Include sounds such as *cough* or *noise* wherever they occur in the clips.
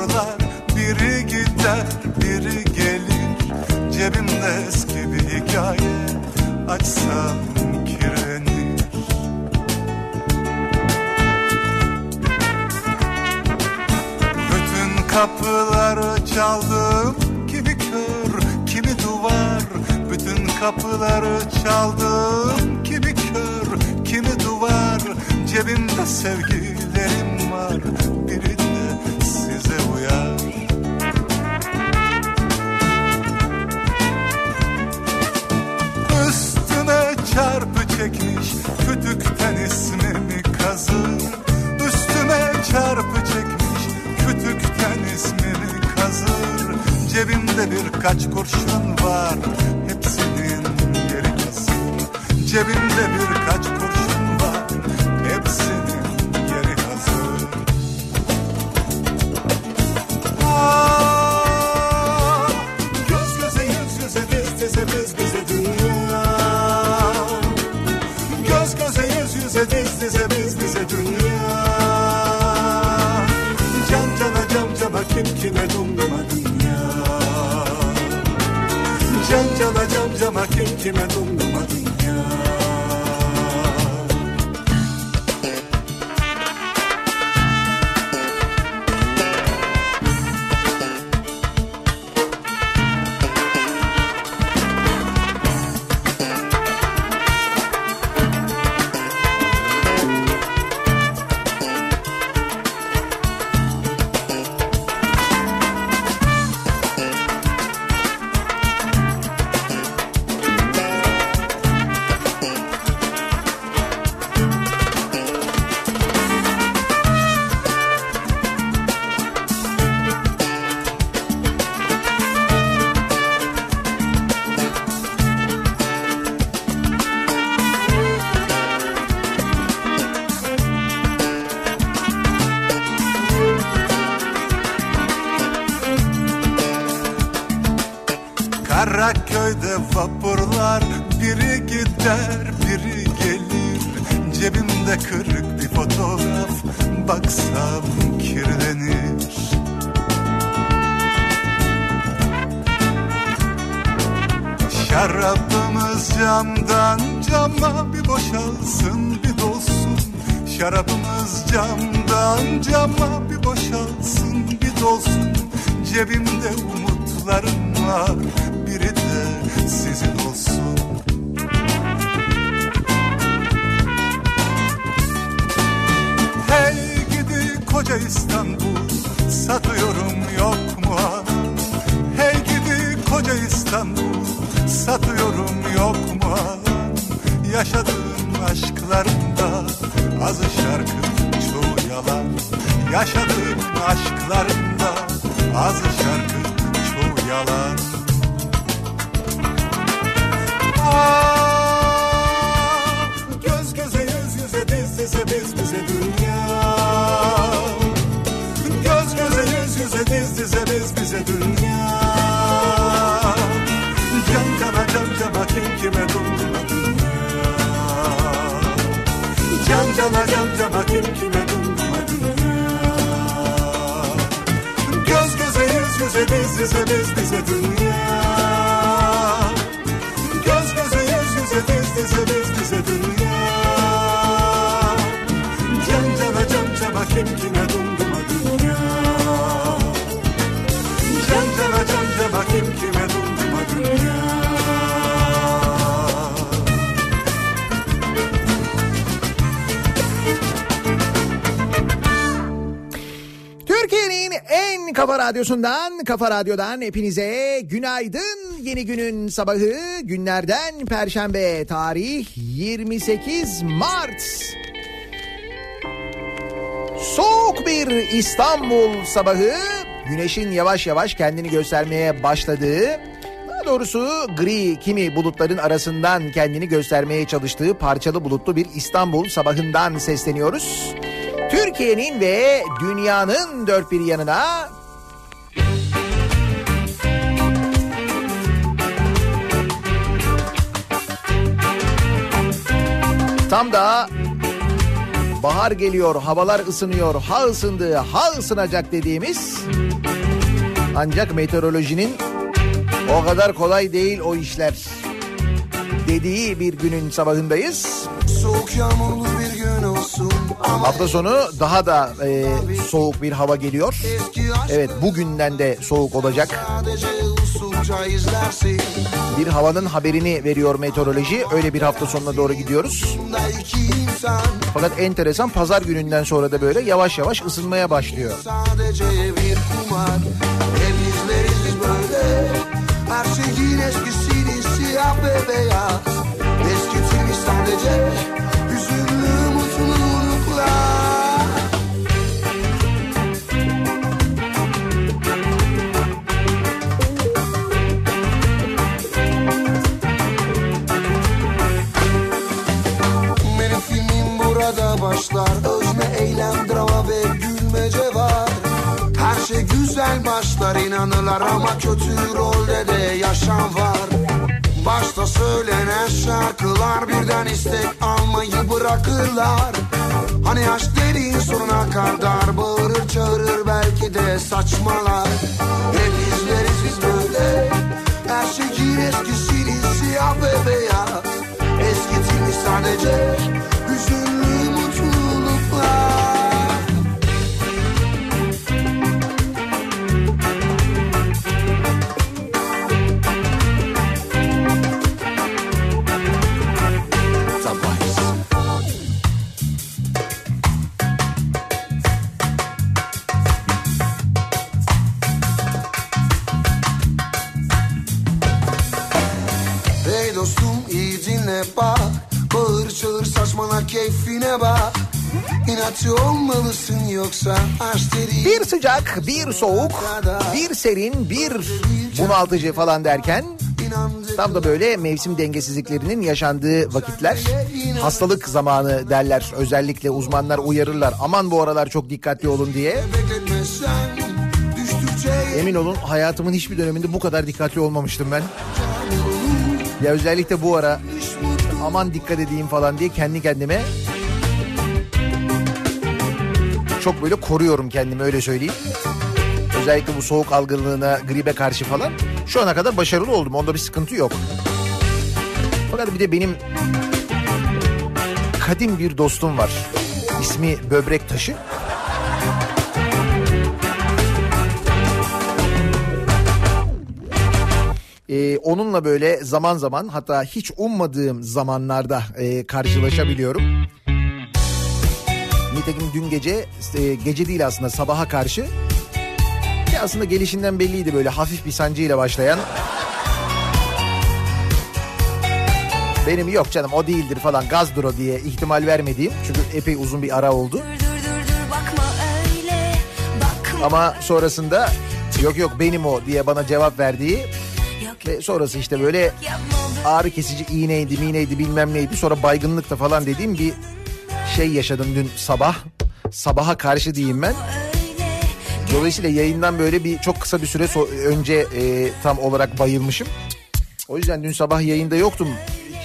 Vapurlar biri gider biri gelir. Cebimde eski bir hikaye. Açsam kirlenir. Bütün kapıları çaldım. Kimi kör kimi duvar. Bütün kapıları çaldım. Kimi kör kimi duvar. Cebimde sevgilerim var çekmiş kütükten ismimi kazır Üstüme çarpı çekmiş. Kütükten ismimi kazır Cebimde birkaç kurşun var. Hepsinin yeri hazır Cebimde birkaç dize biz bize dünya. Can cana cam cama kim kime dumduma fotoğraf baksam kirlenir. Şarabımız camdan cama bir boşalsın bir dolsun. Şarabımız camdan cama bir boşalsın bir dolsun. Cebimde umutlarım var biri de sizin olsun koca İstanbul satıyorum yok mu? Hey gidi koca İstanbul satıyorum yok mu? Yaşadığım aşklarımda azı şarkı çoğu yalan. Yaşadığım aşklarımda azı şarkı çoğu yalan. Ah, Göz göze yüz yüze diz dize biz bize dünya yüze diz dize biz bize dünya. Can cana can cana kim kime dumduma dünya? Can cana can cana kim kime dumduma dünya? Göz göze yüz yüze diz dize biz bize dünya. Göz göze yüz yüze diz dize biz bize dünya. Can cana can cana kim kime dumduma kim kime dumduma dünya Türkiye'nin en kafa radyosundan, kafa radyodan hepinize günaydın. Yeni günün sabahı günlerden perşembe tarih 28 Mart. Soğuk bir İstanbul sabahı güneşin yavaş yavaş kendini göstermeye başladığı daha doğrusu gri kimi bulutların arasından kendini göstermeye çalıştığı parçalı bulutlu bir İstanbul sabahından sesleniyoruz. Türkiye'nin ve dünyanın dört bir yanına tam da bahar geliyor, havalar ısınıyor, ha ısındı, ha ısınacak dediğimiz ancak meteorolojinin o kadar kolay değil o işler dediği bir günün sabahındayız. Soğuk yağmurlu bir gün olsun Hafta sonu daha da e, soğuk bir hava geliyor. Evet bugünden de soğuk olacak. Bir havanın haberini veriyor meteoroloji. Öyle bir hafta sonuna doğru gidiyoruz. Fakat enteresan pazar gününden sonra da böyle yavaş yavaş ısınmaya başlıyor. sadece bir kumar. Hep izleriz biz böyle. Her şeyin eskisini siyah ve beyaz. Eskitilmiş sadece hüzünlü mutluluklar. Başlar Özne, eylem, drama ve gülmece var Her şey güzel başlar inanırlar ama kötü rolde de yaşam var. Başta söylenen şarkılar birden istek almayı bırakırlar. Hani aşk dediğin sonuna kadar bağırır çağırır belki de saçmalar. Hep izleriz biz böyle. Her şeyin eskisini siyah ve beyaz. Eskitilmiş sadece İnatçı olmalısın yoksa Bir sıcak, bir soğuk, bir serin, bir bunaltıcı falan derken tam da böyle mevsim dengesizliklerinin yaşandığı vakitler hastalık zamanı derler. Özellikle uzmanlar uyarırlar. Aman bu aralar çok dikkatli olun diye. Emin olun hayatımın hiçbir döneminde bu kadar dikkatli olmamıştım ben. Ya özellikle bu ara aman dikkat edeyim falan diye kendi kendime çok böyle koruyorum kendimi öyle söyleyeyim. Özellikle bu soğuk algınlığına, gribe karşı falan şu ana kadar başarılı oldum. Onda bir sıkıntı yok. Fakat bir de benim kadim bir dostum var. İsmi Böbrek Taşı. Ee, onunla böyle zaman zaman hatta hiç ummadığım zamanlarda e, karşılaşabiliyorum. Nitekim dün gece e, gece değil aslında sabaha karşı ki aslında gelişinden belliydi böyle hafif bir sancıyla başlayan. Benim yok canım o değildir falan gazdır o diye ihtimal vermediğim çünkü epey uzun bir ara oldu. Dur dur dur bakma öyle bakma Ama sonrasında yok yok benim o diye bana cevap verdiği ve sonrası işte böyle ağrı kesici iğneydi miğneydi bilmem neydi sonra baygınlık da falan dediğim bir şey yaşadım dün sabah. Sabaha karşı diyeyim ben. Dolayısıyla yayından böyle bir çok kısa bir süre so- önce e, tam olarak bayılmışım. O yüzden dün sabah yayında yoktum.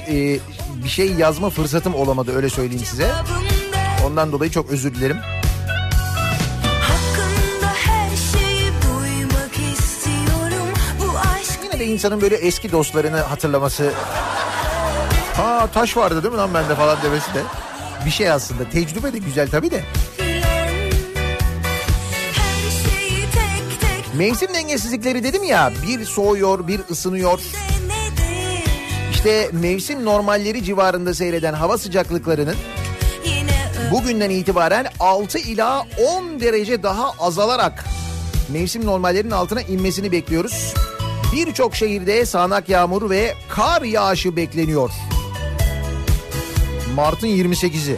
E, bir şey yazma fırsatım olamadı öyle söyleyeyim size. Ondan dolayı çok özür dilerim. Yine de insanın böyle eski dostlarını hatırlaması... Ha taş vardı değil mi lan bende falan demesi de bir şey aslında. Tecrübe de güzel tabii de. Mevsim dengesizlikleri dedim ya bir soğuyor bir ısınıyor. İşte mevsim normalleri civarında seyreden hava sıcaklıklarının bugünden itibaren 6 ila 10 derece daha azalarak mevsim normallerinin altına inmesini bekliyoruz. Birçok şehirde sağanak yağmur ve kar yağışı bekleniyor. Mart'ın 28'i.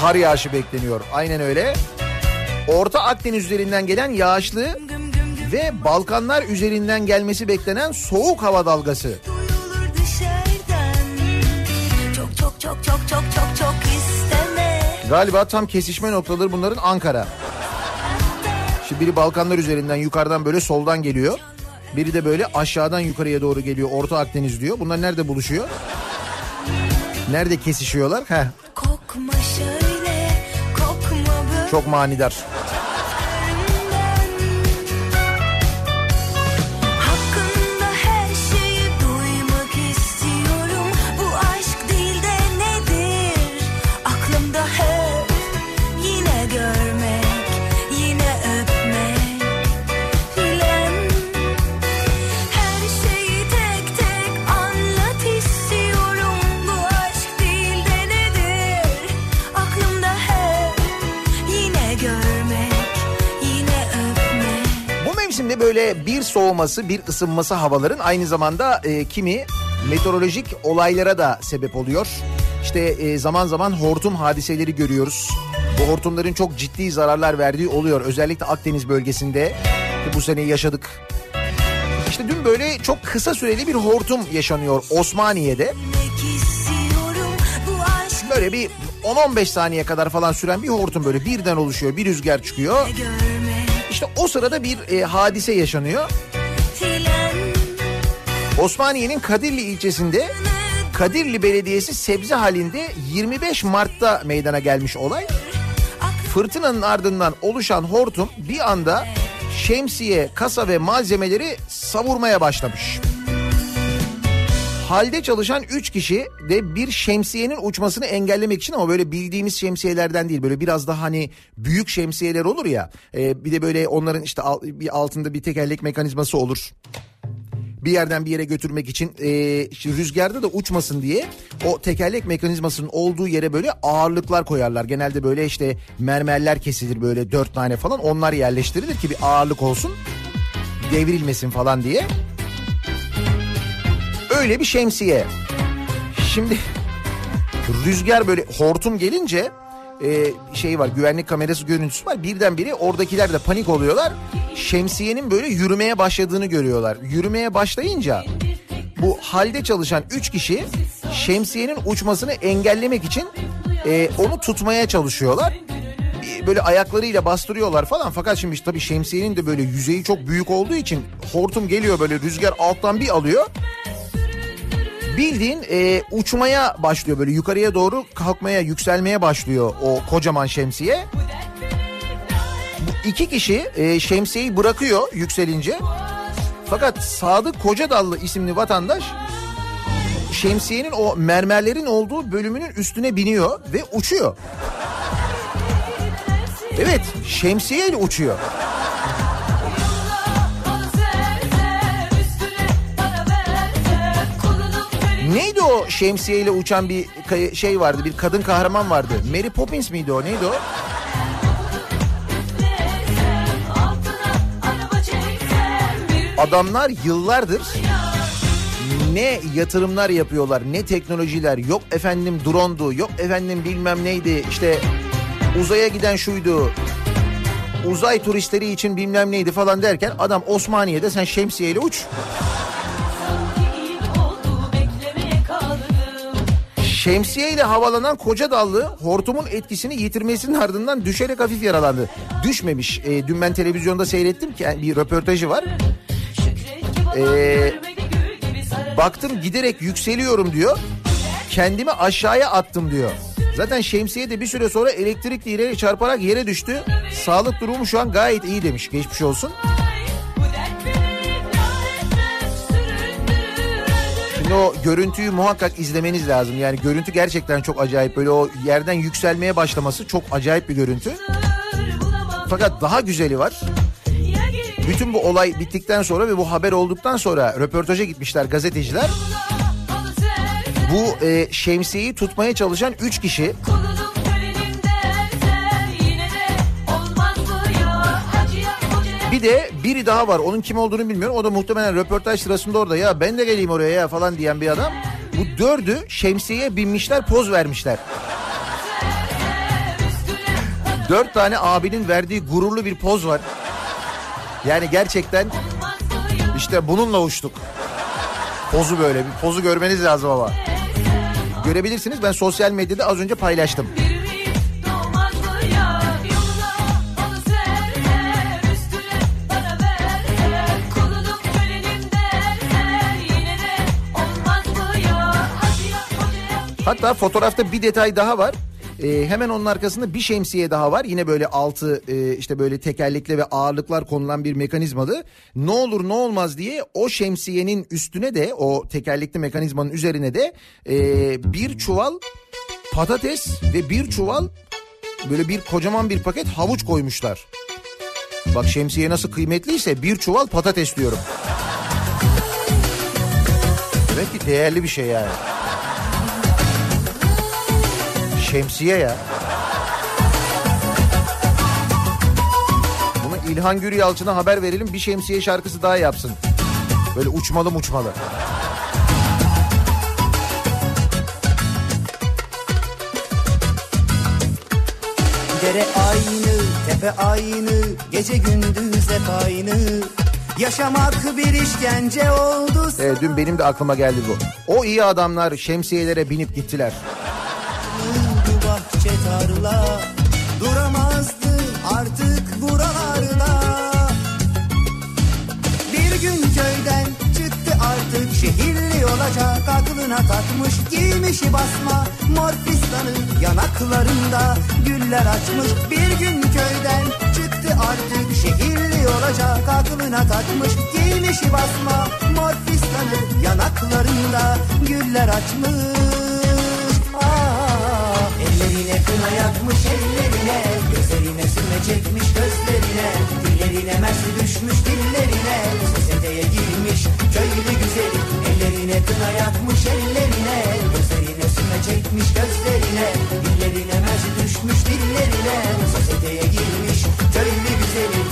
Kar yağışı bekleniyor. Aynen öyle. Orta Akdeniz üzerinden gelen yağışlı ve Balkanlar üzerinden gelmesi beklenen soğuk hava dalgası. çok çok çok çok çok çok çok Galiba tam kesişme noktaları bunların Ankara. Şimdi biri Balkanlar üzerinden yukarıdan böyle soldan geliyor. Biri de böyle aşağıdan yukarıya doğru geliyor. Orta Akdeniz diyor. Bunlar nerede buluşuyor? Nerede kesişiyorlar? Heh. Kokma şöyle, kokma Çok manidar. Böyle bir soğuması bir ısınması havaların aynı zamanda e, kimi meteorolojik olaylara da sebep oluyor. İşte e, zaman zaman hortum hadiseleri görüyoruz. Bu hortumların çok ciddi zararlar verdiği oluyor. Özellikle Akdeniz bölgesinde bu sene yaşadık. İşte dün böyle çok kısa süreli bir hortum yaşanıyor Osmaniye'de. Böyle bir 10-15 saniye kadar falan süren bir hortum böyle birden oluşuyor. Bir rüzgar çıkıyor. İşte o sırada bir e, hadise yaşanıyor. Osmaniye'nin Kadirli ilçesinde Kadirli Belediyesi sebze halinde 25 Mart'ta meydana gelmiş olay. Fırtınanın ardından oluşan hortum bir anda şemsiye, kasa ve malzemeleri savurmaya başlamış. Halde çalışan 3 kişi de bir şemsiyenin uçmasını engellemek için ama böyle bildiğimiz şemsiyelerden değil böyle biraz daha hani büyük şemsiyeler olur ya e, bir de böyle onların işte altında bir tekerlek mekanizması olur bir yerden bir yere götürmek için e, işte rüzgarda da uçmasın diye o tekerlek mekanizmasının olduğu yere böyle ağırlıklar koyarlar. Genelde böyle işte mermerler kesilir böyle dört tane falan onlar yerleştirilir ki bir ağırlık olsun devrilmesin falan diye. Öyle bir şemsiye. Şimdi rüzgar böyle hortum gelince e, şey var güvenlik kamerası görüntüsü var. Birdenbire oradakiler de panik oluyorlar. Şemsiyenin böyle yürümeye başladığını görüyorlar. Yürümeye başlayınca bu halde çalışan 3 kişi şemsiyenin uçmasını engellemek için e, onu tutmaya çalışıyorlar. Böyle ayaklarıyla bastırıyorlar falan fakat şimdi tabii şemsiyenin de böyle yüzeyi çok büyük olduğu için hortum geliyor böyle rüzgar alttan bir alıyor bildiğin e, uçmaya başlıyor böyle yukarıya doğru kalkmaya yükselmeye başlıyor o kocaman şemsiye. Bu iki kişi e, şemsiyeyi bırakıyor yükselince. Fakat Sadık Kocadallı isimli vatandaş şemsiyenin o mermerlerin olduğu bölümünün üstüne biniyor ve uçuyor. Evet şemsiyeyle uçuyor. Neydi o şemsiyeyle uçan bir şey vardı bir kadın kahraman vardı. Mary Poppins miydi o neydi o? Adamlar yıllardır ne yatırımlar yapıyorlar ne teknolojiler yok efendim drondu yok efendim bilmem neydi işte uzaya giden şuydu uzay turistleri için bilmem neydi falan derken adam Osmaniye'de sen şemsiyeyle uç. Şemsiyeyle havalanan koca dallı hortumun etkisini yitirmesinin ardından düşerek hafif yaralandı. Düşmemiş. E, dün ben televizyonda seyrettim ki yani bir röportajı var. Ee, baktım giderek yükseliyorum diyor. Kendimi aşağıya attım diyor. Zaten şemsiye de bir süre sonra elektrik direğe çarparak yere düştü. Sağlık durumu şu an gayet iyi demiş. Geçmiş olsun. Şimdi o görüntüyü muhakkak izlemeniz lazım. Yani görüntü gerçekten çok acayip. Böyle o yerden yükselmeye başlaması çok acayip bir görüntü. Fakat daha güzeli var. Bütün bu olay bittikten sonra ve bu haber olduktan sonra röportaja gitmişler gazeteciler. Bu e, şemsiyeyi tutmaya çalışan 3 kişi bir de biri daha var. Onun kim olduğunu bilmiyorum. O da muhtemelen röportaj sırasında orada ya ben de geleyim oraya ya falan diyen bir adam. Bu dördü şemsiyeye binmişler poz vermişler. Dört tane abinin verdiği gururlu bir poz var. Yani gerçekten işte bununla uçtuk. Pozu böyle bir pozu görmeniz lazım ama. Görebilirsiniz ben sosyal medyada az önce paylaştım. Hatta fotoğrafta bir detay daha var. E, hemen onun arkasında bir şemsiye daha var. Yine böyle altı e, işte böyle tekerlekli ve ağırlıklar konulan bir mekanizmalı. Ne olur ne olmaz diye o şemsiyenin üstüne de o tekerlekli mekanizmanın üzerine de e, bir çuval patates ve bir çuval böyle bir kocaman bir paket havuç koymuşlar. Bak şemsiye nasıl kıymetliyse bir çuval patates diyorum. Demek ki değerli bir şey yani. Şemsiye ya. Bunu İlhan Gür Yalçın'a haber verelim bir şemsiye şarkısı daha yapsın. Böyle uçmalı uçmalı. Dere aynı, tepe aynı, gece gündüz hep aynı. Yaşamak bir işkence oldu Evet, dün benim de aklıma geldi bu. O iyi adamlar şemsiyelere binip gittiler. Bahçe tarla. Duramazdı artık buralarda. Bir gün köyden çıktı artık şehirli olacak aklına takmış giymişi basma mor fistanı yanaklarında güller açmış bir gün köyden çıktı artık şehirli olacak aklına takmış giymişi basma mor fistanı yanaklarında güller açmış ellerine kına yakmış ellerine. Gözlerine sürme çekmiş gözlerine. Dillerine mersi düşmüş dillerine. Sosyeteye girmiş köylü güzeli Ellerine kına yakmış ellerine. Gözlerine sürme çekmiş gözlerine. Dillerine mersi düşmüş dillerine. Sosyeteye girmiş köylü güzeli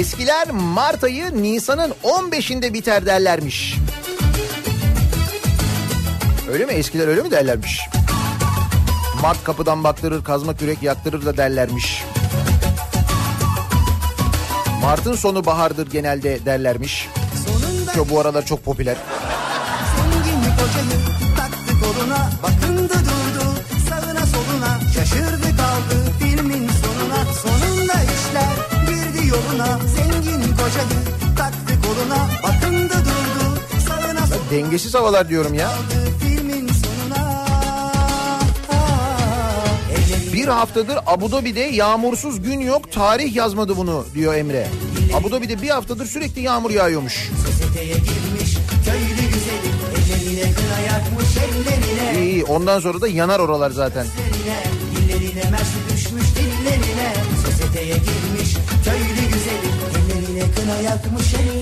Eskiler Mart ayı Nisan'ın 15'inde biter derlermiş. Öyle mi? Eskiler öyle mi derlermiş? Mart kapıdan baktırır, kazma kürek yaktırır da derlermiş. Mart'ın sonu bahardır genelde derlermiş. Sonunda Ki bu aralar çok popüler. Koluna bakındı durdu sağına soluna şaşırdı kaldı filmin sonuna sonunda işler girdi yoluna zengin kocayı taktı koluna bakındı durdu sağına soluna Dengesiz havalar diyorum ya. kaldı Bir haftadır Abu Dhabi'de yağmursuz gün yok tarih yazmadı bunu diyor Emre. Abu Dhabi'de bir haftadır sürekli yağmur yağıyormuş. İyi iyi ondan sonra da yanar oralar zaten. köylü güzeli Ellerine kına yakmış süre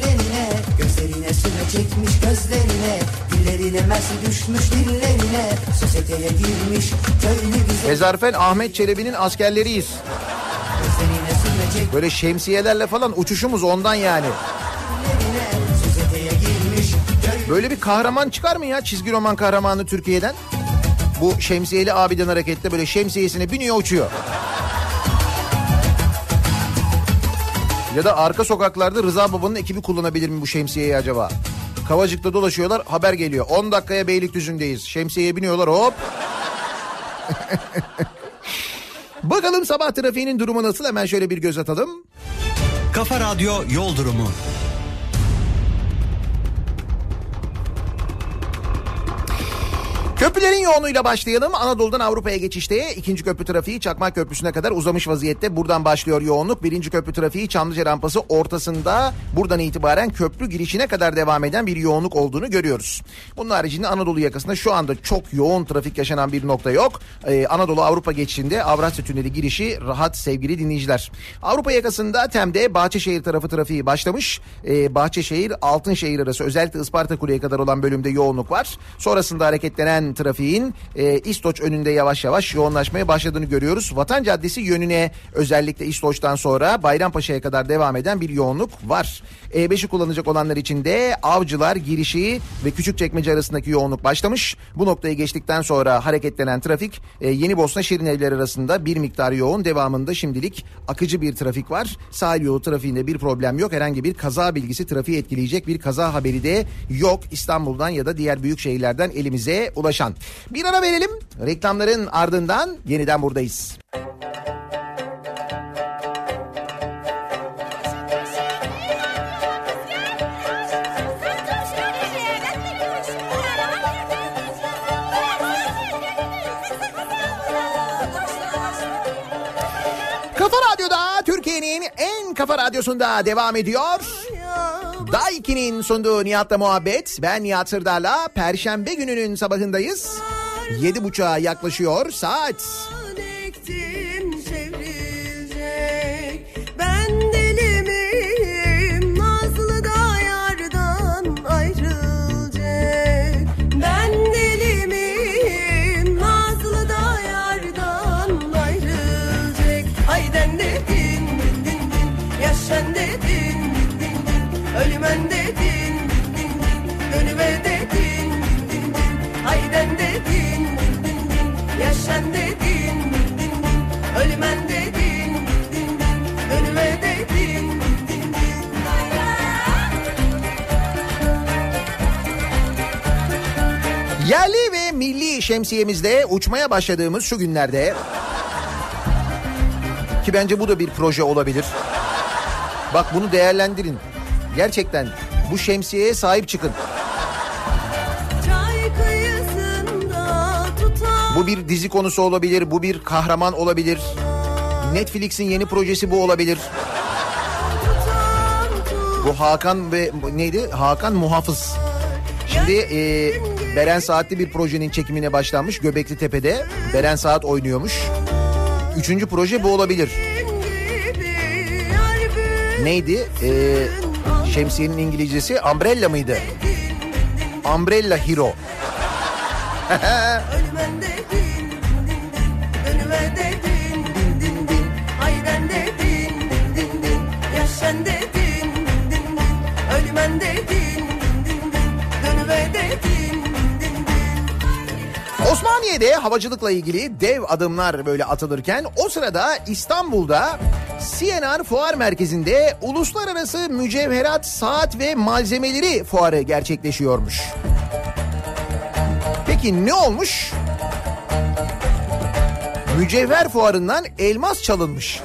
çekmiş gözlerine Dillerine mersi düşmüş dillerine Sosyeteye girmiş köylü güzeli Ezarfen Ahmet Çelebi'nin askerleriyiz. Böyle şemsiyelerle falan uçuşumuz ondan yani. Böyle bir kahraman çıkar mı ya çizgi roman kahramanı Türkiye'den? Bu şemsiyeli abiden hareketle böyle şemsiyesine biniyor uçuyor. Ya da arka sokaklarda Rıza Baba'nın ekibi kullanabilir mi bu şemsiyeyi acaba? Kavacık'ta dolaşıyorlar haber geliyor. 10 dakikaya Beylikdüzü'ndeyiz. Şemsiyeye biniyorlar hop. *laughs* Bakalım sabah trafiğinin durumu nasıl hemen şöyle bir göz atalım. Kafa Radyo Yol Durumu. Köprülerin yoğunluğuyla başlayalım. Anadolu'dan Avrupa'ya geçişte ikinci köprü trafiği Çakmak Köprüsü'ne kadar uzamış vaziyette. Buradan başlıyor yoğunluk. Birinci köprü trafiği Çamlıca rampası ortasında buradan itibaren köprü girişine kadar devam eden bir yoğunluk olduğunu görüyoruz. Bunun haricinde Anadolu yakasında şu anda çok yoğun trafik yaşanan bir nokta yok. Ee, Anadolu Avrupa geçişinde Avrasya Tüneli girişi rahat sevgili dinleyiciler. Avrupa yakasında Tem'de Bahçeşehir tarafı trafiği başlamış. Ee, Bahçeşehir Altınşehir arası özellikle Isparta Kule'ye kadar olan bölümde yoğunluk var. Sonrasında hareketlenen trafiğin e, İstoç önünde yavaş yavaş yoğunlaşmaya başladığını görüyoruz. Vatan Caddesi yönüne özellikle İstoç'tan sonra Bayrampaşa'ya kadar devam eden bir yoğunluk var. E5'i kullanacak olanlar için de Avcılar girişi ve Küçükçekmece arasındaki yoğunluk başlamış. Bu noktayı geçtikten sonra hareketlenen trafik e, Yeni Bosna Şirin Evler arasında bir miktar yoğun. Devamında şimdilik akıcı bir trafik var. Sahil yolu trafiğinde bir problem yok. Herhangi bir kaza bilgisi trafiği etkileyecek bir kaza haberi de yok. İstanbul'dan ya da diğer büyük şehirlerden elimize Yaşan. Bir ara verelim. Reklamların ardından yeniden buradayız. Kafa Radyo'da Türkiye'nin en kafa radyosunda devam ediyor. Daiki'nin sunduğu Nihat'la muhabbet. Ben Nihat Sırdar'la Perşembe gününün sabahındayız. Yedi buçuğa yaklaşıyor saat. Ektim milli şemsiyemizde uçmaya başladığımız şu günlerde ki bence bu da bir proje olabilir. Bak bunu değerlendirin. Gerçekten bu şemsiyeye sahip çıkın. Bu bir dizi konusu olabilir, bu bir kahraman olabilir. Netflix'in yeni projesi bu olabilir. Bu Hakan ve neydi? Hakan Muhafız. Şimdi e, Beren Saatli bir projenin çekimine başlanmış Göbekli Tepe'de. Beren Saat oynuyormuş. Üçüncü proje bu olabilir. Neydi? E, şemsiyenin İngilizcesi Umbrella mıydı? Umbrella Hero. *laughs* din Osmaniye'de havacılıkla ilgili dev adımlar böyle atılırken o sırada İstanbul'da CNR Fuar Merkezi'nde Uluslararası Mücevherat Saat ve Malzemeleri Fuarı gerçekleşiyormuş. Peki ne olmuş? Mücevher fuarından elmas çalınmış.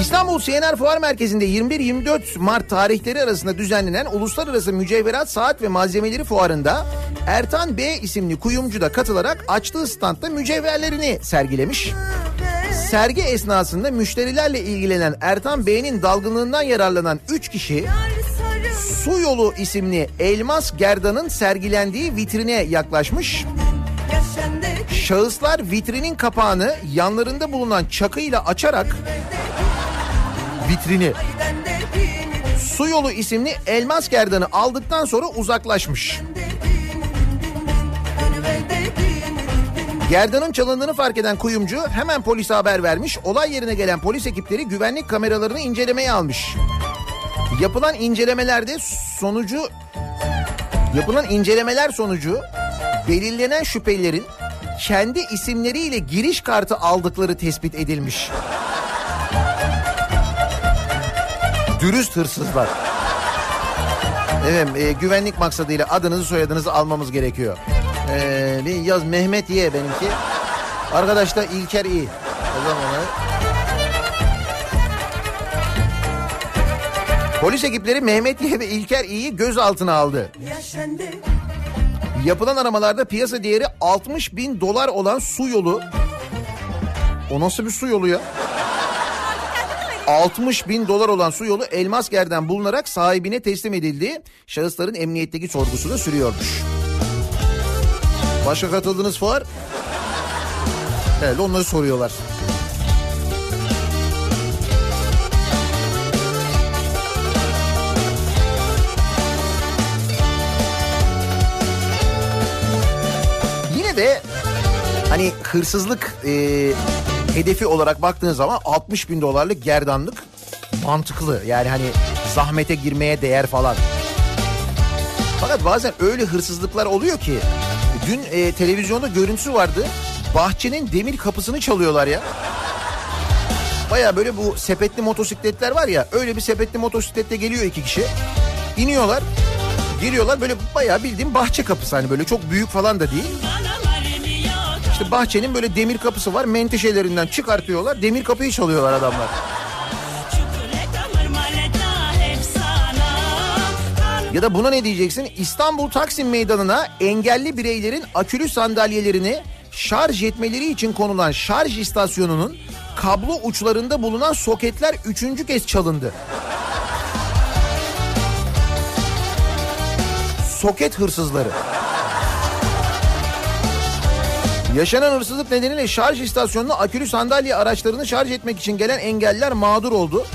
İstanbul CNR Fuar Merkezi'nde 21-24 Mart tarihleri arasında düzenlenen Uluslararası Mücevherat Saat ve Malzemeleri Fuarı'nda Ertan B isimli kuyumcu da katılarak açtığı standta mücevherlerini sergilemiş. Sergi esnasında müşterilerle ilgilenen Ertan Bey'in dalgınlığından yararlanan 3 kişi Su Yolu isimli elmas gerdanın sergilendiği vitrine yaklaşmış. Şahıslar vitrinin kapağını yanlarında bulunan çakıyla açarak vitrini Su Yolu isimli elmas gerdanı aldıktan sonra uzaklaşmış. Gerdanın çalındığını fark eden kuyumcu hemen polise haber vermiş. Olay yerine gelen polis ekipleri güvenlik kameralarını incelemeye almış. Yapılan incelemelerde sonucu yapılan incelemeler sonucu belirlenen şüphelilerin kendi isimleriyle giriş kartı aldıkları tespit edilmiş. Dürüst hırsızlar. Evet e, güvenlik maksadıyla adınızı soyadınızı almamız gerekiyor. E, bir yaz Mehmet Y benimki. Arkadaş da İlker İ. O zaman ona- Polis ekipleri Mehmet Y ve İlker İ'yi gözaltına aldı. Yaşan dedin Yapılan aramalarda piyasa değeri 60 bin dolar olan su yolu. O nasıl bir su yolu ya? 60 bin dolar olan su yolu elmas gerden bulunarak sahibine teslim edildi. Şahısların emniyetteki sorgusu da sürüyormuş. Başka katıldığınız fuar? Evet onları soruyorlar. Yine de hani hırsızlık e, hedefi olarak baktığın zaman 60 bin dolarlık gerdanlık mantıklı. Yani hani zahmete girmeye değer falan. Fakat bazen öyle hırsızlıklar oluyor ki dün e, televizyonda görüntüsü vardı. Bahçenin demir kapısını çalıyorlar ya. Baya böyle bu sepetli motosikletler var ya öyle bir sepetli motosiklette geliyor iki kişi. İniyorlar giriyorlar böyle bayağı bildiğim bahçe kapısı hani böyle çok büyük falan da değil. İşte bahçenin böyle demir kapısı var menteşelerinden çıkartıyorlar demir kapıyı çalıyorlar adamlar. Ya da buna ne diyeceksin? İstanbul Taksim Meydanı'na engelli bireylerin akülü sandalyelerini şarj etmeleri için konulan şarj istasyonunun kablo uçlarında bulunan soketler üçüncü kez çalındı. Soket hırsızları. Yaşanan hırsızlık nedeniyle şarj istasyonuna akülü sandalye araçlarını şarj etmek için gelen engelliler mağdur oldu.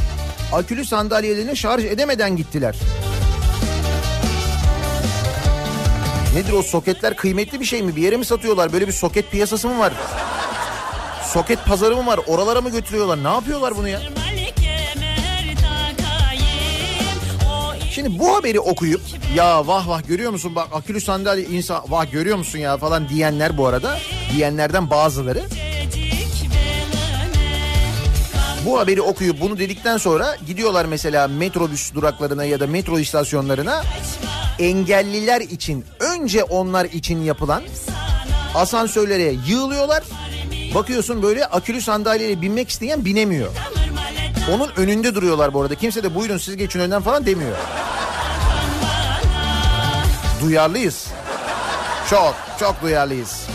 Akülü sandalyelerini şarj edemeden gittiler. Nedir o soketler kıymetli bir şey mi? Bir yere mi satıyorlar? Böyle bir soket piyasası mı var? Soket pazarı mı var? Oralara mı götürüyorlar? Ne yapıyorlar bunu ya? Şimdi bu haberi okuyup ya vah vah görüyor musun bak akülü sandalye insan vah görüyor musun ya falan diyenler bu arada diyenlerden bazıları bu haberi okuyup bunu dedikten sonra gidiyorlar mesela metrobüs duraklarına ya da metro istasyonlarına engelliler için önce onlar için yapılan asansörlere yığılıyorlar. Bakıyorsun böyle akülü sandalyeye binmek isteyen binemiyor. Onun önünde duruyorlar bu arada. Kimse de buyurun siz geçin önden falan demiyor. Duyarlıyız. Çok çok duyarlıyız.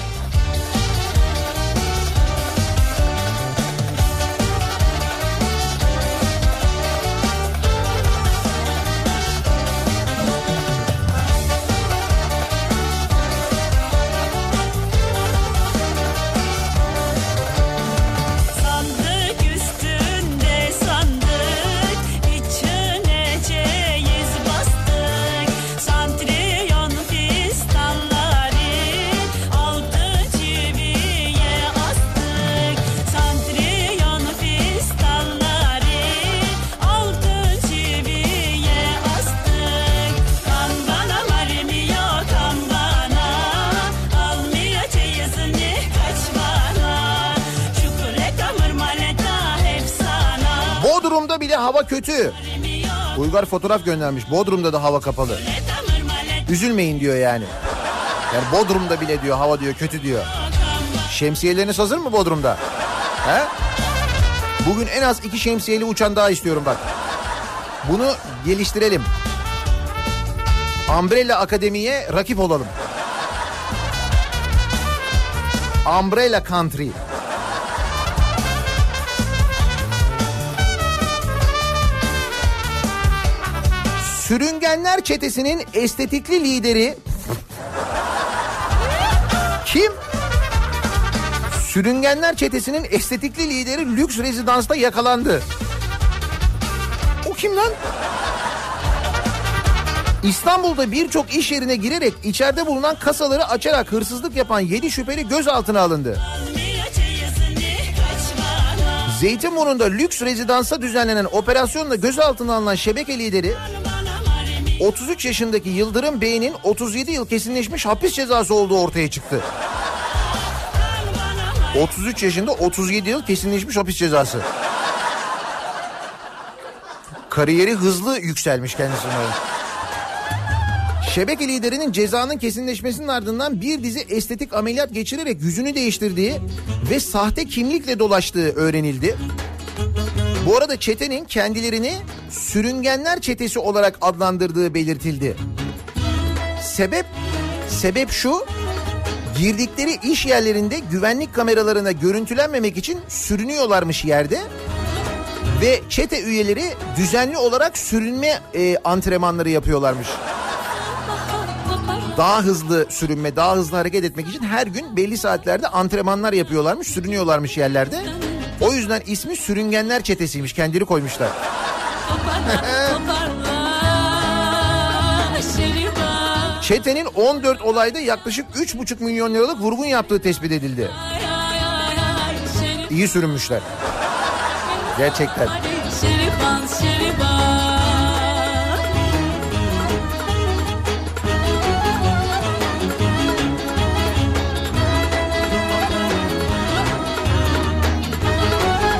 Kötü. Uygar fotoğraf göndermiş. Bodrum'da da hava kapalı. Üzülmeyin diyor yani. Yani Bodrum'da bile diyor hava diyor kötü diyor. Şemsiyeleriniz hazır mı Bodrum'da? He? Bugün en az iki şemsiyeli uçan daha istiyorum bak. Bunu geliştirelim. Umbrella Akademi'ye rakip olalım. Umbrella Country. Sürüngenler çetesinin estetikli lideri kim? Sürüngenler çetesinin estetikli lideri lüks rezidansta yakalandı. O kim lan? İstanbul'da birçok iş yerine girerek içeride bulunan kasaları açarak hırsızlık yapan 7 şüpheli gözaltına alındı. Zeytinburnu'nda lüks rezidansa düzenlenen operasyonla gözaltına alınan şebeke lideri 33 yaşındaki Yıldırım Bey'in 37 yıl kesinleşmiş hapis cezası olduğu ortaya çıktı. 33 yaşında 37 yıl kesinleşmiş hapis cezası. Kariyeri hızlı yükselmiş kendisine. Şebeke liderinin cezanın kesinleşmesinin ardından bir dizi estetik ameliyat geçirerek yüzünü değiştirdiği ve sahte kimlikle dolaştığı öğrenildi. Bu arada çetenin kendilerini sürüngenler çetesi olarak adlandırdığı belirtildi. Sebep sebep şu. Girdikleri iş yerlerinde güvenlik kameralarına görüntülenmemek için sürünüyorlarmış yerde. Ve çete üyeleri düzenli olarak sürünme e, antrenmanları yapıyorlarmış. Daha hızlı sürünme, daha hızlı hareket etmek için her gün belli saatlerde antrenmanlar yapıyorlarmış, sürünüyorlarmış yerlerde. O yüzden ismi sürüngenler çetesiymiş, kendileri koymuşlar. Çetenin 14 olayda yaklaşık 3,5 milyon liralık vurgun yaptığı tespit edildi. İyi sürünmüşler. Gerçekten.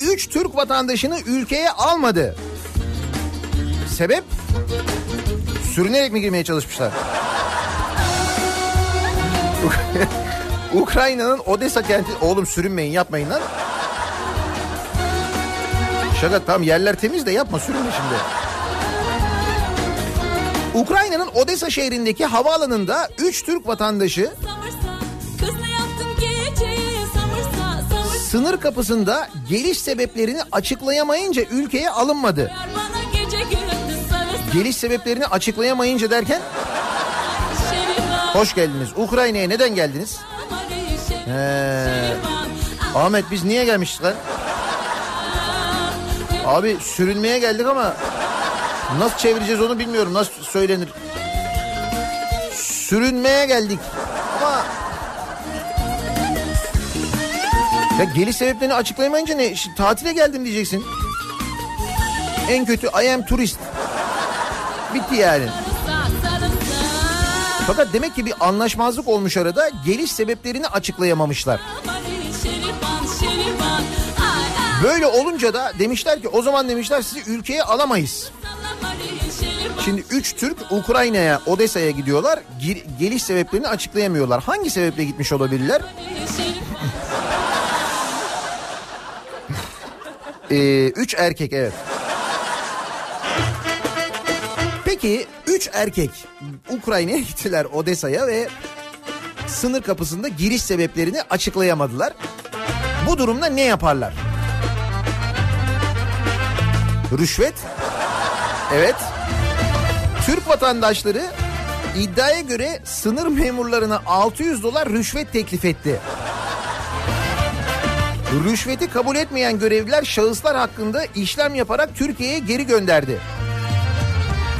3 Türk vatandaşını ülkeye almadı. Sebep? Sürünerek mi girmeye çalışmışlar? *laughs* Ukrayna'nın Odessa kenti... Oğlum sürünmeyin yapmayın lan. Şaka tamam yerler temiz de yapma sürünme şimdi. Ukrayna'nın Odessa şehrindeki havaalanında 3 Türk vatandaşı sınır kapısında geliş sebeplerini açıklayamayınca ülkeye alınmadı. Geliş sebeplerini açıklayamayınca derken hoş geldiniz. Ukrayna'ya neden geldiniz? He. Ah, Ahmet biz niye gelmişiz lan? Abi sürünmeye geldik ama nasıl çevireceğiz onu bilmiyorum. Nasıl söylenir? Sürünmeye geldik. Ya geliş sebeplerini açıklayamayınca ne? Şi- Tatile geldim diyeceksin. En kötü I am turist. Bitti yani. Fakat demek ki bir anlaşmazlık olmuş arada. Geliş sebeplerini açıklayamamışlar. Böyle olunca da demişler ki o zaman demişler sizi ülkeye alamayız. Şimdi 3 Türk Ukrayna'ya, Odessa'ya gidiyorlar. Gir- geliş sebeplerini açıklayamıyorlar. Hangi sebeple gitmiş olabilirler? Şerivan. 3 Ee, erkek evet. Peki 3 erkek Ukrayna'ya *laughs* gittiler Odessa'ya ve sınır kapısında giriş sebeplerini açıklayamadılar. Bu durumda ne yaparlar? Rüşvet? Evet. Türk vatandaşları iddiaya göre sınır memurlarına 600 dolar rüşvet teklif etti. Rüşveti kabul etmeyen görevliler şahıslar hakkında işlem yaparak Türkiye'ye geri gönderdi.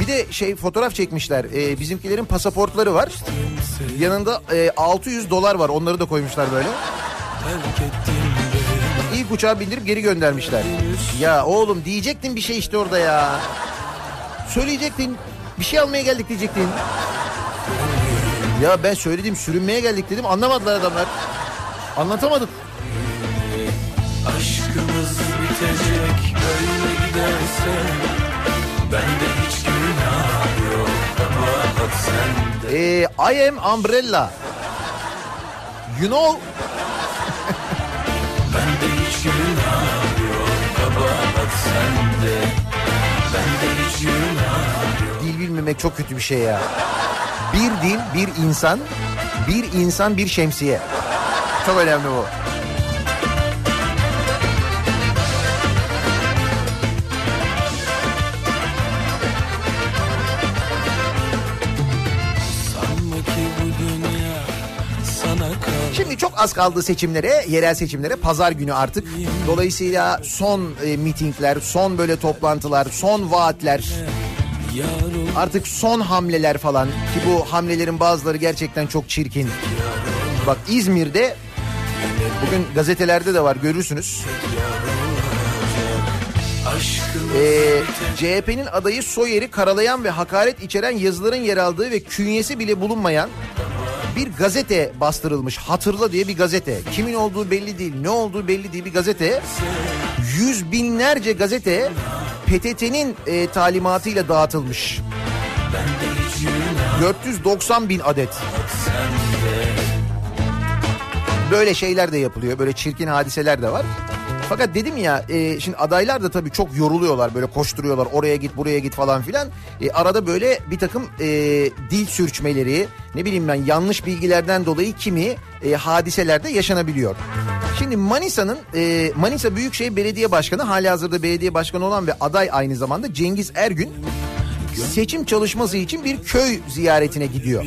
Bir de şey fotoğraf çekmişler. Ee, bizimkilerin pasaportları var. Yanında e, 600 dolar var. Onları da koymuşlar böyle. İlk uçağa bindirip geri göndermişler. Ya oğlum diyecektin bir şey işte orada ya. Söyleyecektin. Bir şey almaya geldik diyecektin. Ya ben söyledim sürünmeye geldik dedim anlamadılar adamlar. Anlatamadık. Aşkımız bitecek böyle giderse Bende hiç günah yok kabahat sende Ee, I am umbrella. You know Bende hiç günah yok kabahat sende Bende hiç günah dil bilmemek çok kötü bir şey ya. Bir dil, bir insan, bir insan, bir şemsiye. Çok önemli bu. Çok az kaldı seçimlere, yerel seçimlere. Pazar günü artık. Dolayısıyla son e, mitingler, son böyle toplantılar, son vaatler, artık son hamleler falan. Ki bu hamlelerin bazıları gerçekten çok çirkin. Bak İzmir'de bugün gazetelerde de var görürsünüz. Ee, CHP'nin adayı Soyer'i karalayan ve hakaret içeren yazıların yer aldığı ve künyesi bile bulunmayan bir gazete bastırılmış. Hatırla diye bir gazete. Kimin olduğu belli değil, ne olduğu belli değil bir gazete. Yüz binlerce gazete PTT'nin e, talimatıyla dağıtılmış. 490 bin adet. Böyle şeyler de yapılıyor. Böyle çirkin hadiseler de var. Fakat dedim ya e, şimdi adaylar da tabii çok yoruluyorlar böyle koşturuyorlar oraya git buraya git falan filan. E, arada böyle bir takım e, dil sürçmeleri ne bileyim ben yanlış bilgilerden dolayı kimi e, hadiselerde yaşanabiliyor. Şimdi Manisa'nın e, Manisa Büyükşehir Belediye Başkanı hali hazırda belediye başkanı olan ve aday aynı zamanda Cengiz Ergün seçim çalışması için bir köy ziyaretine gidiyor.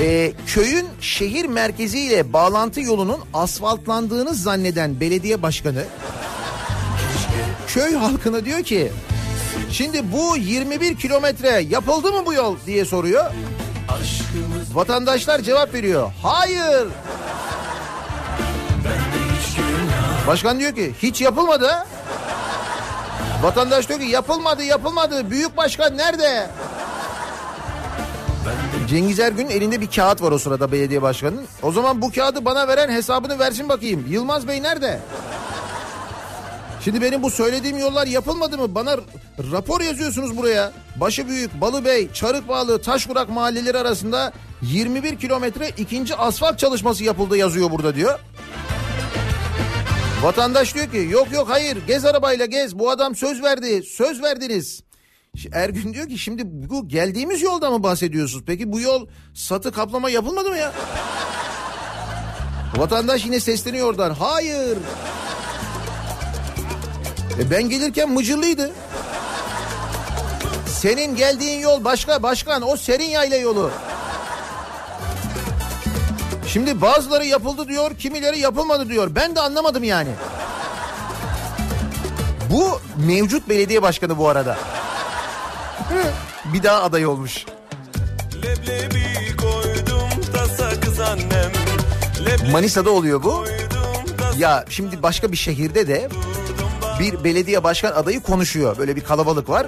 Ee, köyün şehir merkeziyle bağlantı yolunun asfaltlandığını zanneden belediye başkanı köy halkına diyor ki şimdi bu 21 kilometre yapıldı mı bu yol diye soruyor. Vatandaşlar cevap veriyor. Hayır. Başkan diyor ki hiç yapılmadı. Vatandaş diyor ki yapılmadı yapılmadı. Büyük başkan nerede? Cengiz Ergün'ün elinde bir kağıt var o sırada belediye başkanının. O zaman bu kağıdı bana veren hesabını versin bakayım. Yılmaz Bey nerede? Şimdi benim bu söylediğim yollar yapılmadı mı? Bana rapor yazıyorsunuz buraya. Başıbüyük, Balıbey, Çarıkbağlı, Taşburak mahalleleri arasında 21 kilometre ikinci asfalt çalışması yapıldı yazıyor burada diyor. Vatandaş diyor ki yok yok hayır gez arabayla gez bu adam söz verdi söz verdiniz. Ergün diyor ki şimdi bu geldiğimiz yolda mı bahsediyorsunuz? Peki bu yol satı kaplama yapılmadı mı ya? Vatandaş yine sesleniyor oradan. Hayır. E ben gelirken mıcırlıydı. Senin geldiğin yol başka başkan o serin yayla yolu. Şimdi bazıları yapıldı diyor, kimileri yapılmadı diyor. Ben de anlamadım yani. Bu mevcut belediye başkanı bu arada. Bir daha aday olmuş. Leblebi koydum tasa kız annem. Leblebi Manisa'da oluyor bu. Ya şimdi başka bir şehirde de bir belediye başkan adayı konuşuyor. Böyle bir kalabalık var.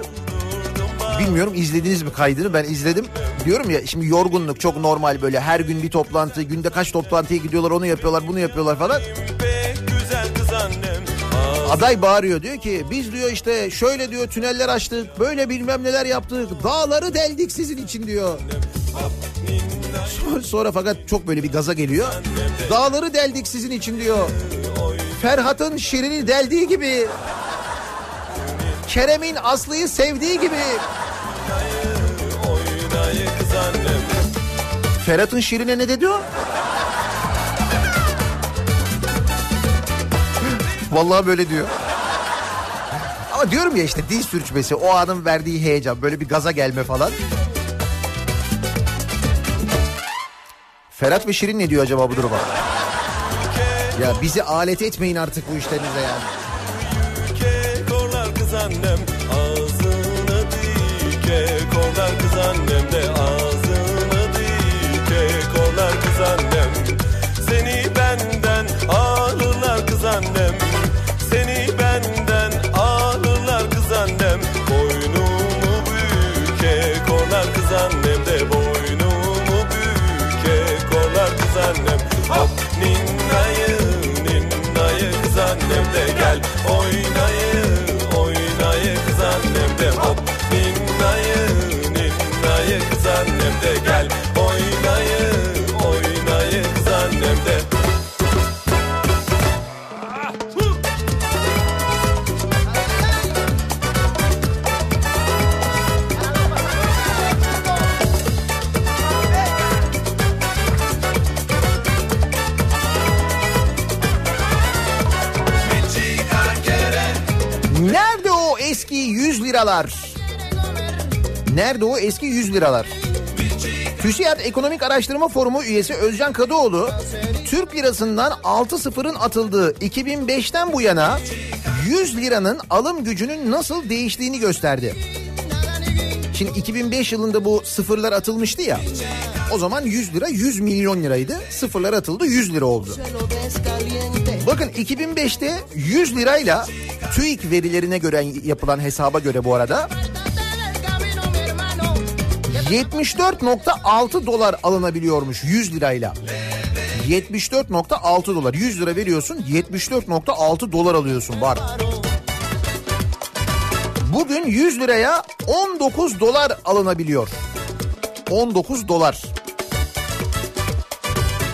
Bilmiyorum izlediniz mi kaydını ben izledim. Diyorum ya şimdi yorgunluk çok normal böyle her gün bir toplantı günde kaç toplantıya gidiyorlar onu yapıyorlar bunu yapıyorlar falan. Aday bağırıyor diyor ki biz diyor işte şöyle diyor tüneller açtık böyle bilmem neler yaptık dağları deldik sizin için diyor. Sonra, *laughs* sonra fakat çok böyle bir gaza geliyor. Dağları deldik sizin için diyor. Ferhat'ın Şirin'i deldiği gibi. Kerem'in Aslı'yı sevdiği gibi. Ferhat'ın Şirin'e ne dedi o? Vallahi böyle diyor. Ama diyorum ya işte dil sürçmesi o anın verdiği heyecan böyle bir gaza gelme falan. Ferhat ve Şirin ne diyor acaba bu duruma? Ya bizi alet etmeyin artık bu işlerinize yani. Liralar? Nerede o eski 100 liralar? TÜSİAD Ekonomik Araştırma Forumu üyesi Özcan Kadıoğlu, Türk lirasından 6 sıfırın atıldığı 2005'ten bu yana 100 liranın alım gücünün nasıl değiştiğini gösterdi. Şimdi 2005 yılında bu sıfırlar atılmıştı ya. O zaman 100 lira 100 milyon liraydı. Sıfırlar atıldı 100 lira oldu. Bakın 2005'te 100 lirayla TÜİK verilerine göre yapılan hesaba göre bu arada 74.6 dolar alınabiliyormuş 100 lirayla. 74.6 dolar. 100 lira veriyorsun 74.6 dolar alıyorsun var. Bugün 100 liraya 19 dolar alınabiliyor. 19 dolar.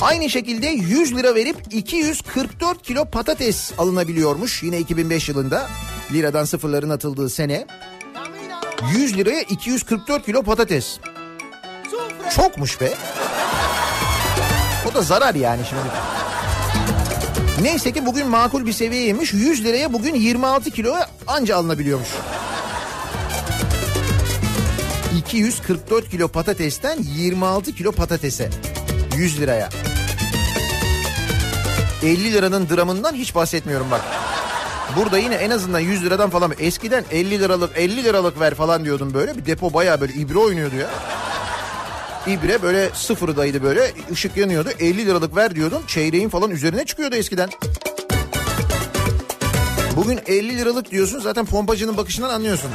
Aynı şekilde 100 lira verip 244 kilo patates alınabiliyormuş yine 2005 yılında. Liradan sıfırların atıldığı sene. 100 liraya 244 kilo patates. Çokmuş be. O da zarar yani şimdi. Neyse ki bugün makul bir seviyeymiş. 100 liraya bugün 26 kilo anca alınabiliyormuş. 244 kilo patatesten 26 kilo patatese 100 liraya. 50 liranın dramından hiç bahsetmiyorum bak. Burada yine en azından 100 liradan falan eskiden 50 liralık 50 liralık ver falan diyordum böyle. Bir depo bayağı böyle ibre oynuyordu ya. İbre böyle sıfırdaydı böyle ışık yanıyordu 50 liralık ver diyordum çeyreğin falan üzerine çıkıyordu eskiden. Bugün 50 liralık diyorsun zaten pompacının bakışından anlıyorsun.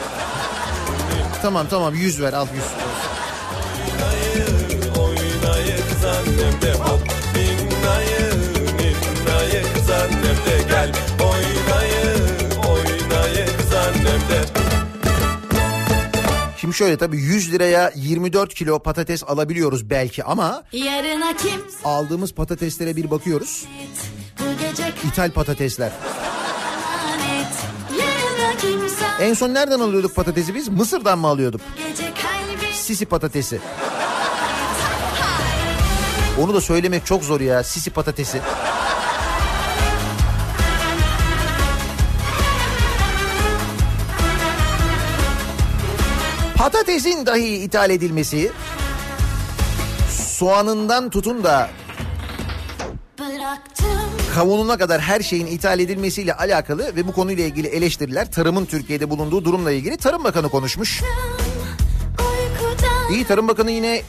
Tamam tamam 100 ver al 100. oynayı kız annem de hop Şimdi şöyle tabii 100 liraya 24 kilo patates alabiliyoruz belki ama aldığımız patateslere bir bakıyoruz. İthal patatesler. En son nereden alıyorduk patatesi biz? Mısır'dan mı alıyorduk? Sisi patatesi. Onu da söylemek çok zor ya. Sisi patatesi. Patatesin dahi ithal edilmesi soğanından tutun da kavununa kadar her şeyin ithal edilmesiyle alakalı ve bu konuyla ilgili eleştiriler tarımın Türkiye'de bulunduğu durumla ilgili Tarım Bakanı konuşmuş. İyi Tarım Bakanı yine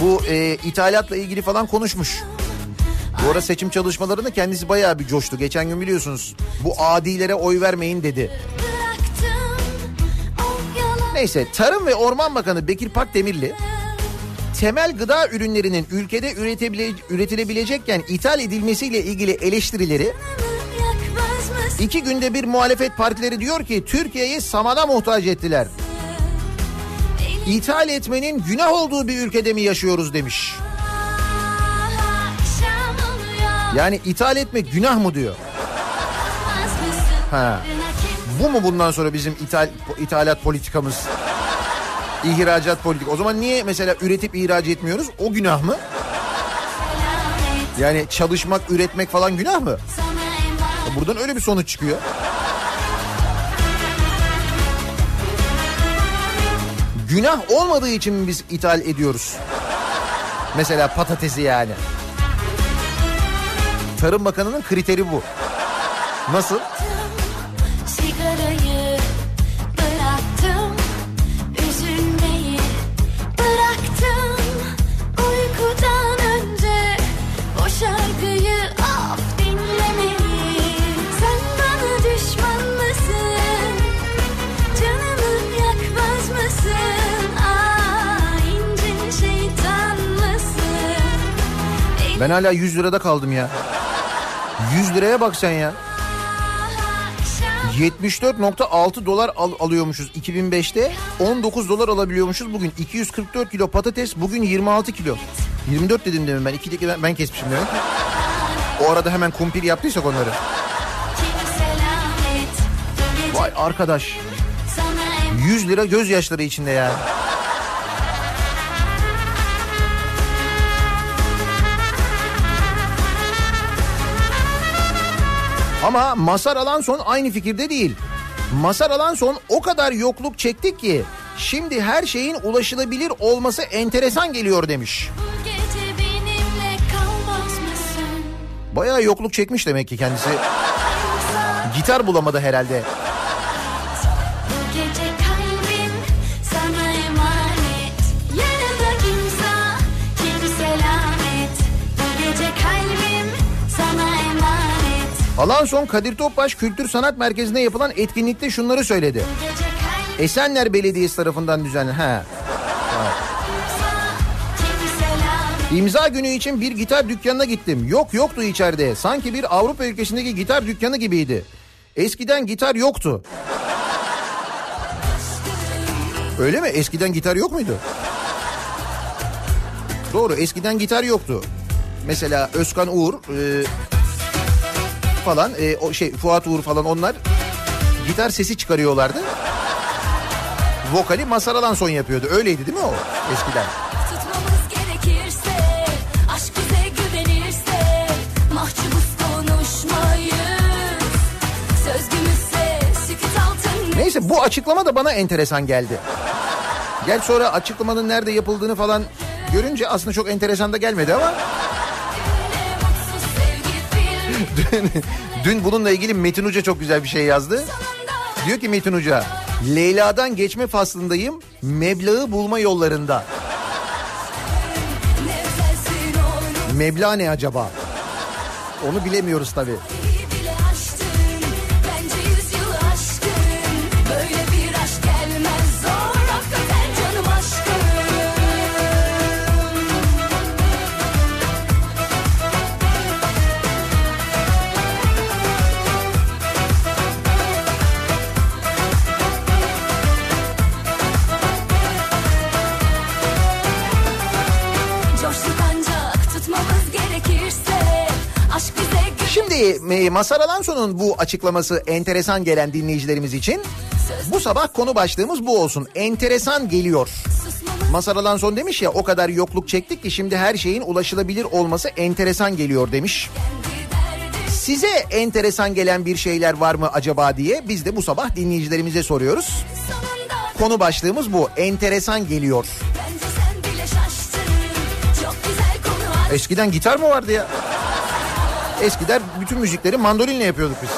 bu e, ithalatla ilgili falan konuşmuş. Bu ara seçim çalışmalarında kendisi bayağı bir coştu. Geçen gün biliyorsunuz bu adilere oy vermeyin dedi. Neyse Tarım ve Orman Bakanı Bekir Pakdemirli temel gıda ürünlerinin ülkede üretebile, üretilebilecekken ithal edilmesiyle ilgili eleştirileri iki günde bir muhalefet partileri diyor ki Türkiye'yi samana muhtaç ettiler. İthal etmenin günah olduğu bir ülkede mi yaşıyoruz demiş. Yani ithal etmek günah mı diyor. Ha. Bu mu bundan sonra bizim ithal, ithalat politikamız? İhracat politik. O zaman niye mesela üretip ihraç etmiyoruz? O günah mı? Yani çalışmak, üretmek falan günah mı? Buradan öyle bir sonuç çıkıyor. Günah olmadığı için biz ithal ediyoruz? Mesela patatesi yani. Tarım Bakanı'nın kriteri bu. Nasıl? Ben hala 100 lirada kaldım ya. 100 liraya bak sen ya. Akşam 74.6 dolar al- alıyormuşuz 2005'te. 19 dolar alabiliyormuşuz bugün. 244 kilo patates bugün 26 kilo. 24 dedim demin ben. 2 de ben, ben kesmişim demek. O arada hemen kumpir yaptıysak onları. Vay arkadaş. sana emanet 100 lira gözyaşları içinde ya. Ama Masar Alanson aynı fikirde değil. Masar Alanson o kadar yokluk çektik ki şimdi her şeyin ulaşılabilir olması enteresan geliyor demiş. Bayağı yokluk çekmiş demek ki kendisi. *laughs* Gitar bulamadı herhalde. Alanson Kadir Topbaş Kültür Sanat Merkezi'nde yapılan etkinlikte şunları söyledi. Esenler Belediyesi tarafından düzenlenen. Ha. İmza günü için bir gitar dükkanına gittim. Yok yoktu içeride. Sanki bir Avrupa ülkesindeki gitar dükkanı gibiydi. Eskiden gitar yoktu. Öyle mi? Eskiden gitar yok muydu? Doğru eskiden gitar yoktu. Mesela Özkan Uğur e, falan e, o şey Fuat Uğur falan onlar gitar sesi çıkarıyorlardı. Vokali Mazhar Alanson yapıyordu. Öyleydi değil mi o eskiden? Neyse bu açıklama da bana enteresan geldi. Gel sonra açıklamanın nerede yapıldığını falan görünce aslında çok enteresan da gelmedi ama bir dün bununla ilgili Metin Hoca çok güzel bir şey yazdı. Diyor ki Metin Hoca, Leyla'dan geçme faslındayım, meblağı bulma yollarında. Meblağ ne acaba? Onu bilemiyoruz tabii. Peki e, Mazhar Alanso'nun bu açıklaması enteresan gelen dinleyicilerimiz için bu sabah konu başlığımız bu olsun. Enteresan geliyor. Mazhar Alanson demiş ya o kadar yokluk çektik ki şimdi her şeyin ulaşılabilir olması enteresan geliyor demiş. Size enteresan gelen bir şeyler var mı acaba diye biz de bu sabah dinleyicilerimize soruyoruz. Konu başlığımız bu. Enteresan geliyor. Eskiden gitar mı vardı ya? Eskiden bütün müzikleri mandolinle yapıyorduk biz.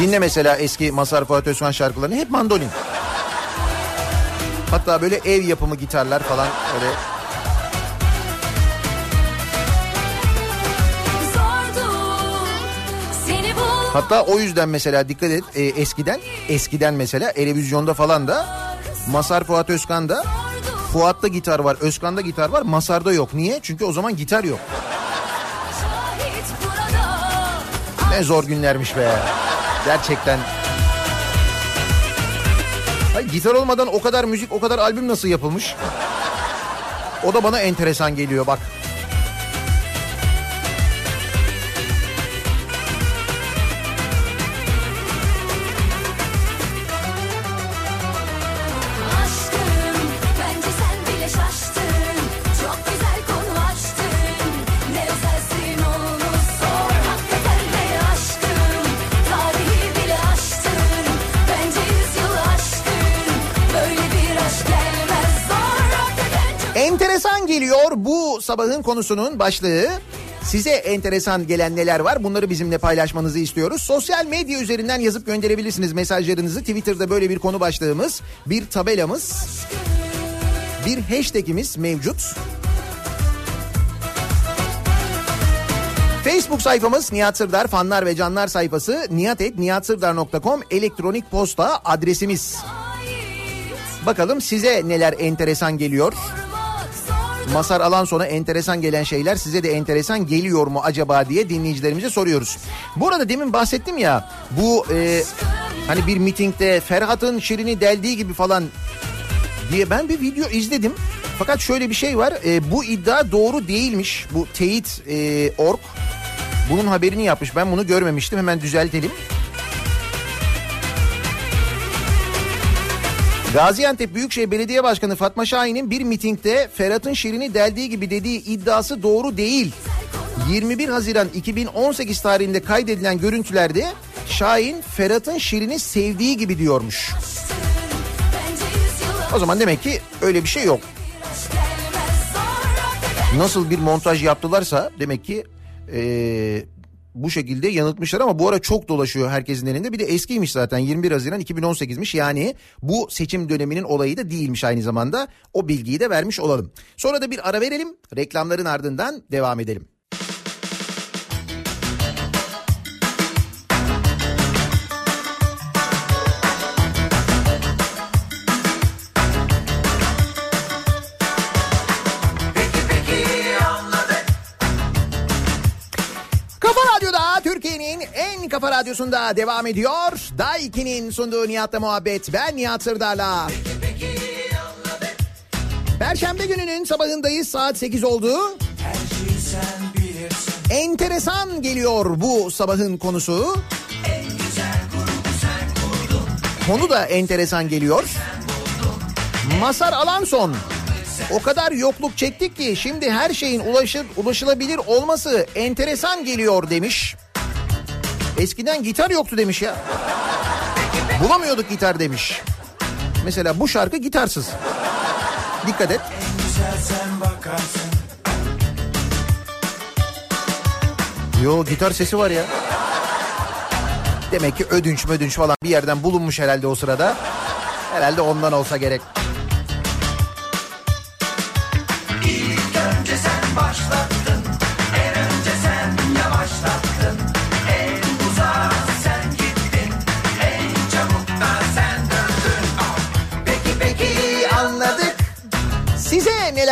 Dinle mesela eski Mazhar Fuat Özkan şarkılarını hep mandolin. Hatta böyle ev yapımı gitarlar falan öyle Hatta o yüzden mesela dikkat et e, eskiden eskiden mesela televizyonda falan da Masar Fuat Özkan'da Fuat'ta gitar var, Özkan'da gitar var, Masar'da yok. Niye? Çünkü o zaman gitar yok. Ne zor günlermiş be. Gerçekten. Hayır, gitar olmadan o kadar müzik, o kadar albüm nasıl yapılmış? O da bana enteresan geliyor bak. Sabahın konusunun başlığı. Size enteresan gelen neler var bunları bizimle paylaşmanızı istiyoruz. Sosyal medya üzerinden yazıp gönderebilirsiniz mesajlarınızı. Twitter'da böyle bir konu başlığımız, bir tabelamız, bir hashtagimiz mevcut. Facebook sayfamız Nihat Sırdar fanlar ve canlar sayfası niyatetniyatsırdar.com elektronik posta adresimiz. Bakalım size neler enteresan geliyor. Masar alan sonra enteresan gelen şeyler size de enteresan geliyor mu acaba diye dinleyicilerimize soruyoruz. Bu arada demin bahsettim ya bu e, hani bir mitingde Ferhat'ın şirini deldiği gibi falan diye ben bir video izledim. Fakat şöyle bir şey var e, bu iddia doğru değilmiş bu teyit e, org bunun haberini yapmış ben bunu görmemiştim hemen düzeltelim. Gaziantep Büyükşehir Belediye Başkanı Fatma Şahin'in bir mitingde Ferhat'ın şirini deldiği gibi dediği iddiası doğru değil. 21 Haziran 2018 tarihinde kaydedilen görüntülerde Şahin Ferhat'ın şirini sevdiği gibi diyormuş. O zaman demek ki öyle bir şey yok. Nasıl bir montaj yaptılarsa demek ki eee, bu şekilde yanıltmışlar ama bu ara çok dolaşıyor herkesin elinde. Bir de eskiymiş zaten 21 Haziran 2018'miş yani bu seçim döneminin olayı da değilmiş aynı zamanda. O bilgiyi de vermiş olalım. Sonra da bir ara verelim reklamların ardından devam edelim. Kafa radyosunda devam ediyor. Daiki'nin sunduğu Nihat'la muhabbet. Ben Nihat Sırdar'la. Perşembe gününün sabahındayız. Saat 8 oldu. Enteresan geliyor bu sabahın konusu. Konu da enteresan geliyor. Masar Alanson o kadar yokluk çektik ki şimdi her şeyin ulaşır, ulaşılabilir olması enteresan geliyor demiş. Eskiden gitar yoktu demiş ya. Bulamıyorduk gitar demiş. Mesela bu şarkı gitarsız. Dikkat et. Yo gitar sesi var ya. Demek ki ödünç mödünç falan bir yerden bulunmuş herhalde o sırada. Herhalde ondan olsa gerek.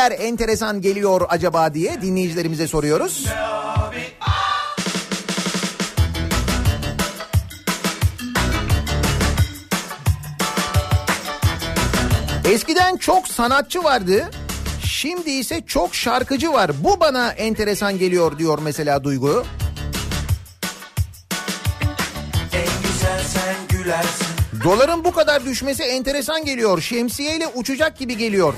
Neler enteresan geliyor acaba diye dinleyicilerimize soruyoruz. Eskiden çok sanatçı vardı. Şimdi ise çok şarkıcı var. Bu bana enteresan geliyor diyor mesela Duygu. Doların bu kadar düşmesi enteresan geliyor. Şemsiyeyle uçacak gibi geliyor.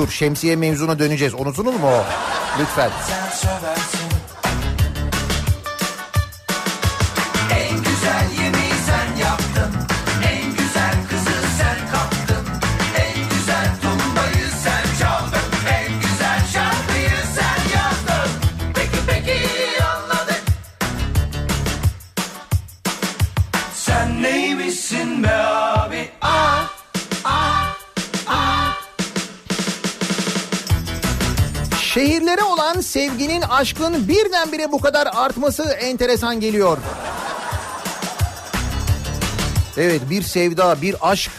Dur şemsiye mevzuna döneceğiz. Unutunur mu o? Lütfen. sen söversin sevginin, aşkın birdenbire bu kadar artması enteresan geliyor. Evet bir sevda, bir aşk.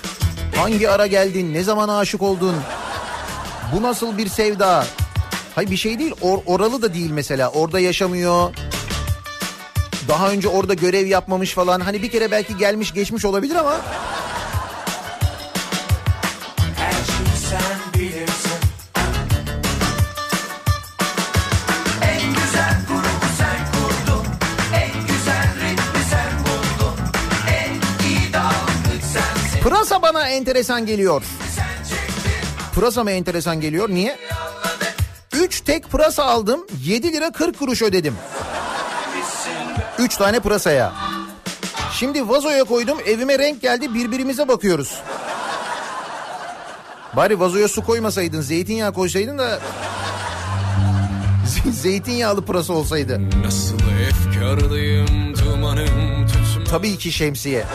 Hangi ara geldin, ne zaman aşık oldun? Bu nasıl bir sevda? Hayır bir şey değil, or- oralı da değil mesela. Orada yaşamıyor. Daha önce orada görev yapmamış falan. Hani bir kere belki gelmiş geçmiş olabilir ama... bana enteresan geliyor. Pırasa mı enteresan geliyor? Niye? 3 tek pırasa aldım. 7 lira 40 kuruş ödedim. 3 tane pırasaya. Şimdi vazoya koydum. Evime renk geldi. Birbirimize bakıyoruz. Bari vazoya su koymasaydın. Zeytinyağı koysaydın da... *laughs* Zeytinyağlı pırasa olsaydı. Nasıl efkarlıyım dumanım tutma Tabii ki şemsiye.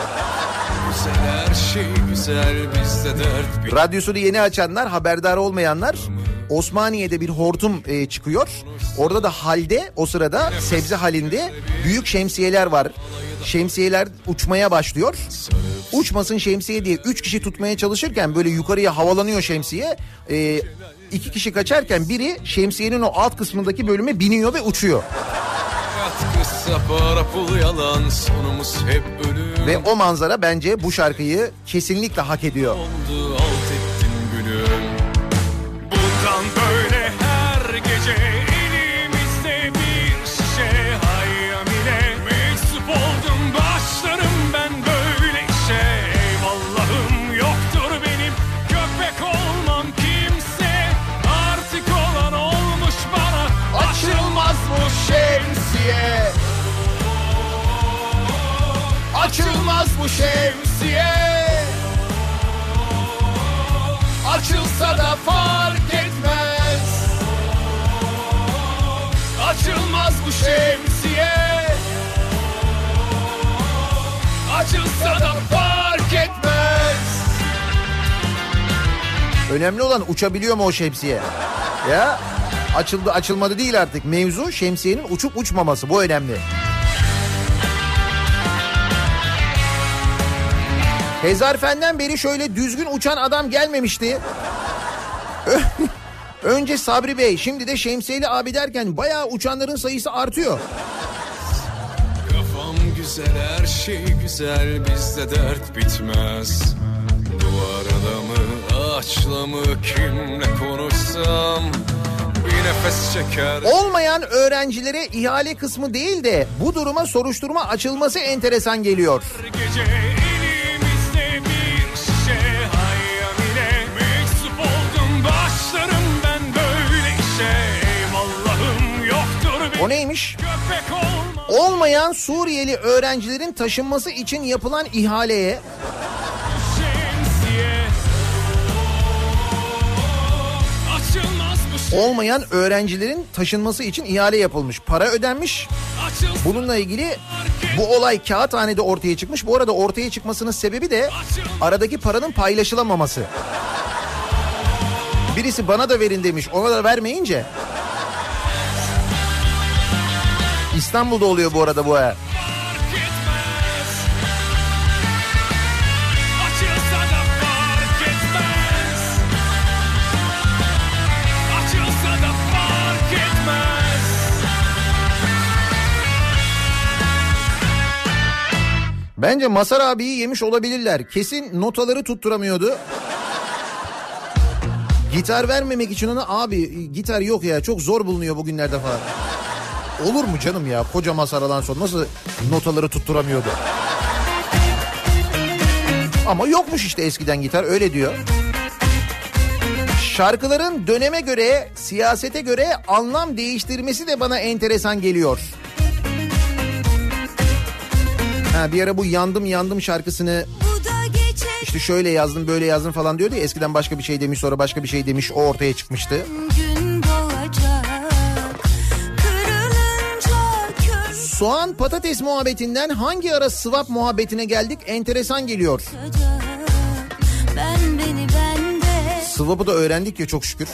Şey güzel bizde dert Radyosunu yeni açanlar, haberdar olmayanlar Osmaniye'de bir hortum e, çıkıyor. Orada da halde o sırada sebze halinde büyük şemsiyeler var. Şemsiyeler uçmaya başlıyor. Uçmasın şemsiye diye 3 kişi tutmaya çalışırken böyle yukarıya havalanıyor şemsiye. E, iki kişi kaçarken biri şemsiyenin o alt kısmındaki bölüme biniyor ve uçuyor. hayat kısa para pul yalan sonumuz hep ölüm Ve o manzara bence bu şarkıyı kesinlikle hak ediyor. oldu alt bu şemsiye. Açılsa da fark etmez. Açılmaz bu şemsiye. Açılsa da fark etmez. Önemli olan uçabiliyor mu o şemsiye? Ya açıldı açılmadı değil artık. Mevzu şemsiyenin uçup uçmaması. Bu önemli. Hezarfenden beri şöyle düzgün uçan adam gelmemişti. *laughs* Önce Sabri Bey, şimdi de Şemsiyeli abi derken bayağı uçanların sayısı artıyor. Kafam güzel her şey güzel bizde dert bitmez mı ağaçla mı kimle konuşsam Bir nefes çeker Olmayan öğrencilere ihale kısmı değil de bu duruma soruşturma açılması enteresan geliyor. Gece O neymiş? Olmayan Suriyeli öğrencilerin taşınması için yapılan ihaleye olmayan öğrencilerin taşınması için ihale yapılmış. Para ödenmiş. Bununla ilgili bu olay kağıthanede ortaya çıkmış. Bu arada ortaya çıkmasının sebebi de aradaki paranın paylaşılamaması. Birisi bana da verin demiş ona da vermeyince. İstanbul'da oluyor bu arada bu etmez Bence Masar abiyi yemiş olabilirler. Kesin notaları tutturamıyordu. Gitar vermemek için ona abi gitar yok ya çok zor bulunuyor bugünlerde falan. Olur mu canım ya koca masaradan sonra nasıl notaları tutturamıyordu. Ama yokmuş işte eskiden gitar öyle diyor. Şarkıların döneme göre, siyasete göre anlam değiştirmesi de bana enteresan geliyor. Ha, bir ara bu yandım yandım şarkısını işte şöyle yazdım böyle yazdım falan diyordu ya eskiden başka bir şey demiş sonra başka bir şey demiş o ortaya çıkmıştı. gün Soğan patates muhabbetinden hangi ara swap muhabbetine geldik enteresan geliyor. Swap'ı da öğrendik ya çok şükür.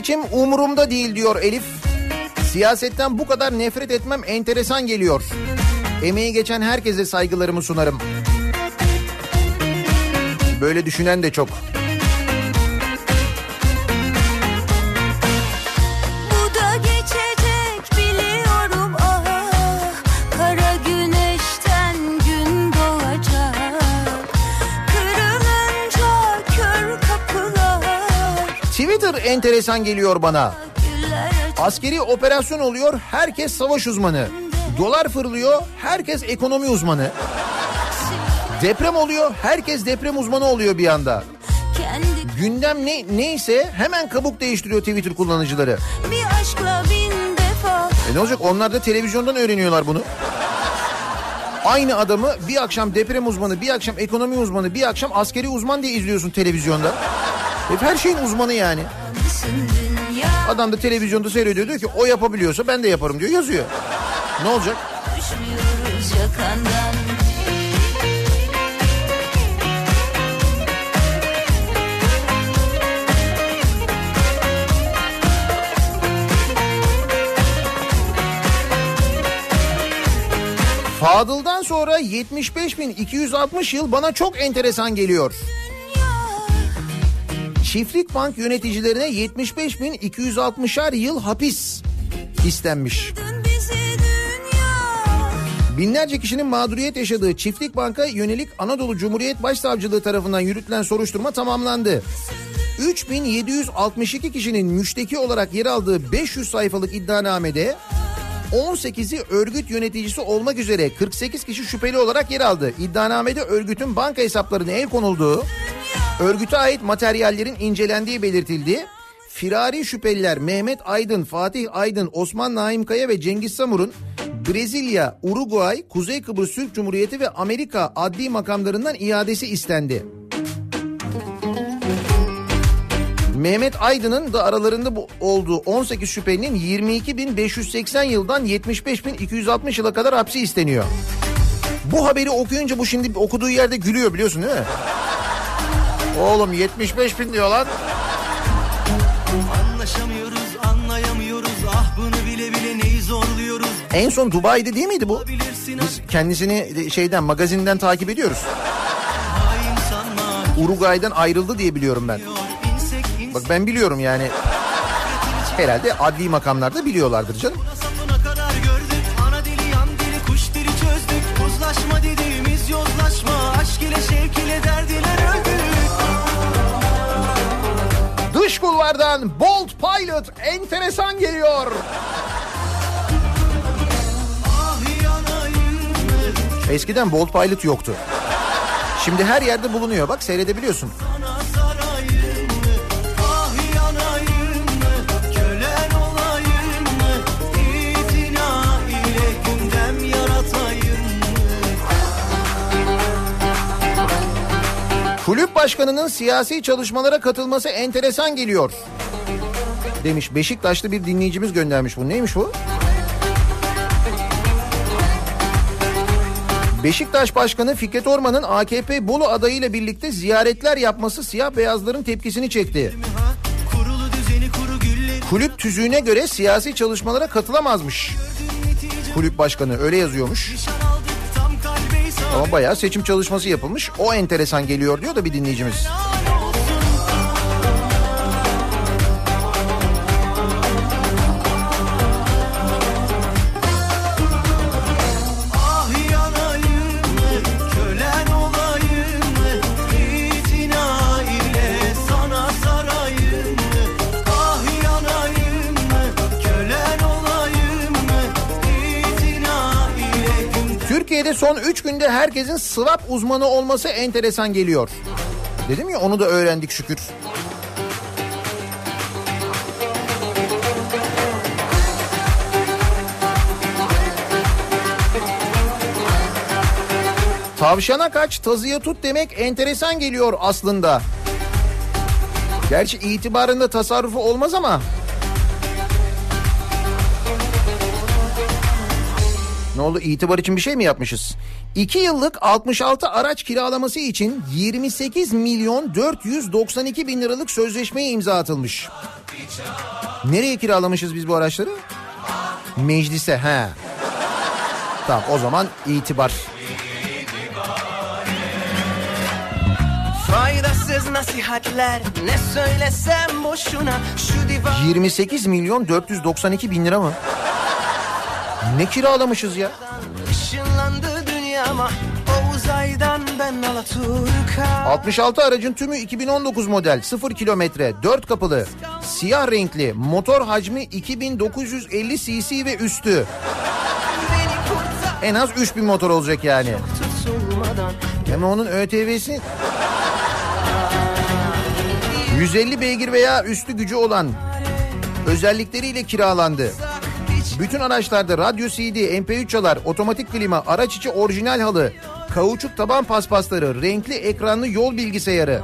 Seçim umurumda değil diyor Elif. Siyasetten bu kadar nefret etmem enteresan geliyor. Emeği geçen herkese saygılarımı sunarım. Böyle düşünen de çok. Enteresan geliyor bana. Askeri operasyon oluyor, herkes savaş uzmanı. Dolar fırlıyor, herkes ekonomi uzmanı. Deprem oluyor, herkes deprem uzmanı oluyor bir anda. Gündem ne neyse hemen kabuk değiştiriyor Twitter kullanıcıları. bir aşkla bin defa E ne olacak onlar da televizyondan öğreniyorlar bunu. Aynı adamı bir akşam deprem uzmanı, bir akşam ekonomi uzmanı, bir akşam askeri uzman diye izliyorsun televizyonda. Hep her şeyin uzmanı yani. Adam da televizyonda seyrediyor diyor ki o yapabiliyorsa ben de yaparım diyor yazıyor. Ne olacak? Fadıl'dan sonra 75.260 yıl bana çok enteresan geliyor. Çiftlik bank yöneticilerine 75.260'ar yıl hapis istenmiş. Binlerce kişinin mağduriyet yaşadığı Çiftlik Bank'a yönelik Anadolu Cumhuriyet Başsavcılığı tarafından yürütülen soruşturma tamamlandı. 3762 kişinin müşteki olarak yer aldığı 500 sayfalık iddianamede 18'i örgüt yöneticisi olmak üzere 48 kişi şüpheli olarak yer aldı. İddianamede örgütün banka hesaplarına el konulduğu, örgüte ait materyallerin incelendiği belirtildi. Firari şüpheliler Mehmet Aydın, Fatih Aydın, Osman Naim Kaya ve Cengiz Samur'un Brezilya, Uruguay, Kuzey Kıbrıs Türk Cumhuriyeti ve Amerika adli makamlarından iadesi istendi. Mehmet Aydın'ın da aralarında bu olduğu 18 şüphelinin 22.580 yıldan 75.260 yıla kadar hapsi isteniyor. Bu haberi okuyunca bu şimdi okuduğu yerde gülüyor biliyorsun değil mi? Oğlum 75 bin diyor lan. Anlaşamıyoruz, anlayamıyoruz. Ah bunu bile bile neyi zorluyoruz. En son Dubai'de değil miydi bu? Biz kendisini şeyden magazinden takip ediyoruz. Uruguay'dan ayrıldı diye biliyorum ben. Bak ben biliyorum yani. Herhalde adli makamlarda biliyorlardır canım. dediğimiz yozlaşma. Aşk ile şevk ile derdiler Dış kulvardan Bolt Pilot enteresan geliyor. Eskiden Bolt Pilot yoktu. Şimdi her yerde bulunuyor. Bak seyredebiliyorsun. Kulüp başkanının siyasi çalışmalara katılması enteresan geliyor. Demiş Beşiktaşlı bir dinleyicimiz göndermiş bu. Neymiş bu? Beşiktaş Başkanı Fikret Orman'ın AKP Bolu adayıyla birlikte ziyaretler yapması siyah beyazların tepkisini çekti. Kulüp tüzüğüne göre siyasi çalışmalara katılamazmış. Kulüp başkanı öyle yazıyormuş. nişan Ama bayağı seçim çalışması yapılmış. O enteresan geliyor diyor da bir dinleyicimiz. Türkiye'de son 3 günde herkesin swap uzmanı olması enteresan geliyor. Dedim ya onu da öğrendik şükür. Tavşana kaç, tazıya tut demek enteresan geliyor aslında. Gerçi itibarında tasarrufu olmaz ama Ne oldu itibar için bir şey mi yapmışız? 2 yıllık 66 araç kiralaması için 28 milyon 492 bin liralık sözleşmeye imza atılmış. Nereye kiralamışız biz bu araçları? Meclise he. Tamam o zaman itibar. Faydasız nasihatler ne söylesem boşuna Şu divan 28 milyon 492 bin lira mı? Ne kiralamışız ya? ışınlandı dünyama O uzaydan ben Alaturka 66 aracın tümü 2019 model 0 kilometre 4 kapılı siyah renkli motor hacmi 2950 cc ve üstü. En az 3000 motor olacak yani. Ama onun ÖTV'si 150 beygir veya üstü gücü olan özellikleriyle kiralandı. Bütün araçlarda radyo CD, MP3 çalar, otomatik klima, araç içi orijinal halı, kauçuk taban paspasları, renkli ekranlı yol bilgisayarı,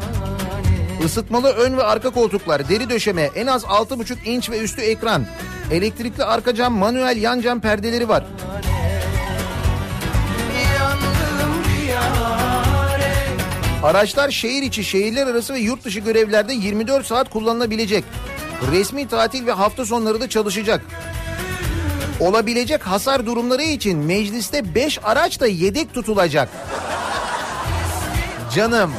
ısıtmalı ön ve arka koltuklar, deri döşeme, en az 6,5 inç ve üstü ekran, elektrikli arka cam, manuel yan cam perdeleri var. Araçlar şehir içi, şehirler arası ve yurt dışı görevlerde 24 saat kullanılabilecek. Resmi tatil ve hafta sonları da çalışacak. Olabilecek hasar durumları için mecliste 5 araç da yedek tutulacak. Canım.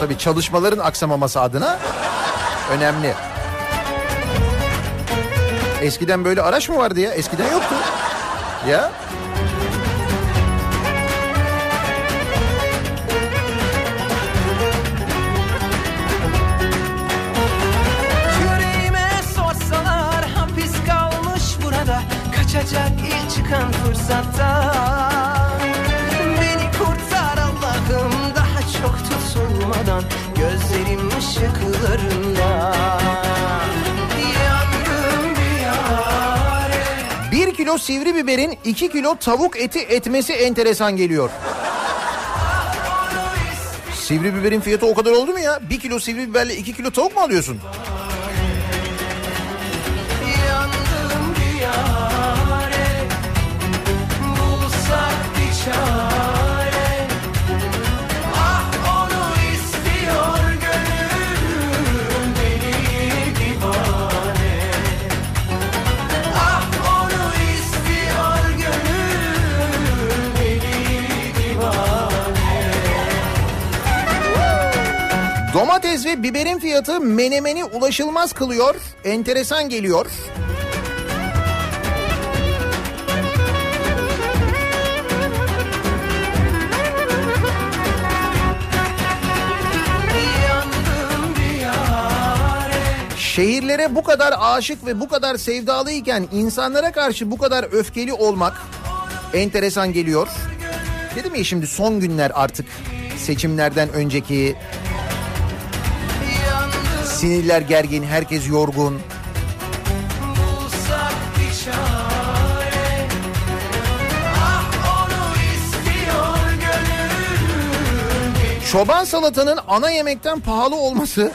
Tabii çalışmaların aksamaması adına önemli. Eskiden böyle araç mı vardı ya? Eskiden yoktu. Ya. Çıkan fırsatta Beni kurtar Allah'ım daha çok tutulmadan Gözlerim ışıklarında bir yare 1 kilo sivri biberin 2 kilo tavuk eti etmesi enteresan geliyor. Sivri biberin fiyatı o kadar oldu mu ya? 1 kilo sivri biberle 2 kilo tavuk mu alıyorsun? Domates ve biberin fiyatı menemeni ulaşılmaz kılıyor. Enteresan geliyor. Şehirlere bu kadar aşık ve bu kadar sevdalıyken insanlara karşı bu kadar öfkeli olmak enteresan geliyor. Dedim ya şimdi son günler artık seçimlerden önceki sinirler gergin, herkes yorgun. Ah Çoban salatanın ana yemekten pahalı olması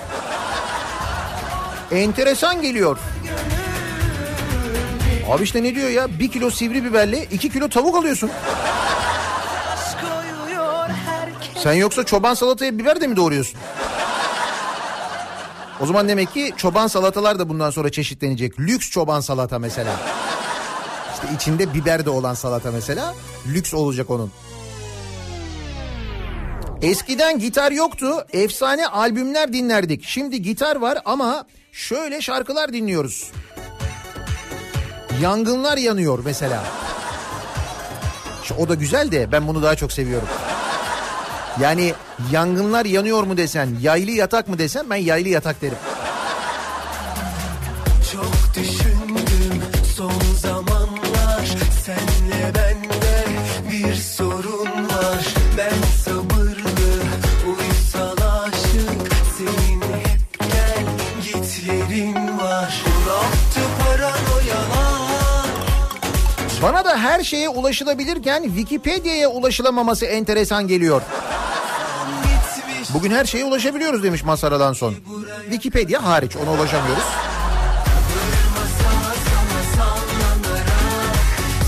enteresan geliyor. Abi işte ne diyor ya? Bir kilo sivri biberle iki kilo tavuk alıyorsun. Sen yoksa çoban salataya biber de mi doğruyorsun? O zaman demek ki çoban salatalar da bundan sonra çeşitlenecek. Lüks çoban salata mesela. İşte içinde biber de olan salata mesela. Lüks olacak onun. Eskiden gitar yoktu. Efsane albümler dinlerdik. Şimdi gitar var ama şöyle şarkılar dinliyoruz. Yangınlar yanıyor mesela. Şu, o da güzel de ben bunu daha çok seviyorum. Yani yangınlar yanıyor mu desen, yaylı yatak mı desen ben yaylı yatak derim. Çok düşündüm son zamanlar Senle bende Bana da her şeye ulaşılabilirken Wikipedia'ya ulaşılamaması enteresan geliyor. Bugün her şeye ulaşabiliyoruz demiş Mazhar Alanson. Wikipedia hariç ona ulaşamıyoruz.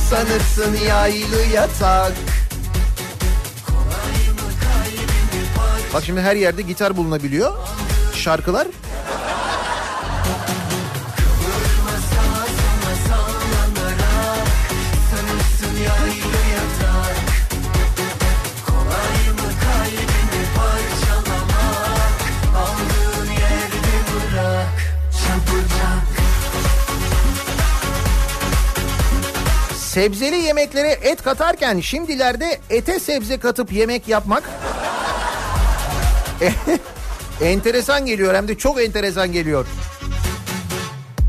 Sanırsın yaylı yatak. Bak şimdi her yerde gitar bulunabiliyor. Şarkılar. Sebzeli yemeklere et katarken şimdilerde ete sebze katıp yemek yapmak *laughs* enteresan geliyor hem de çok enteresan geliyor.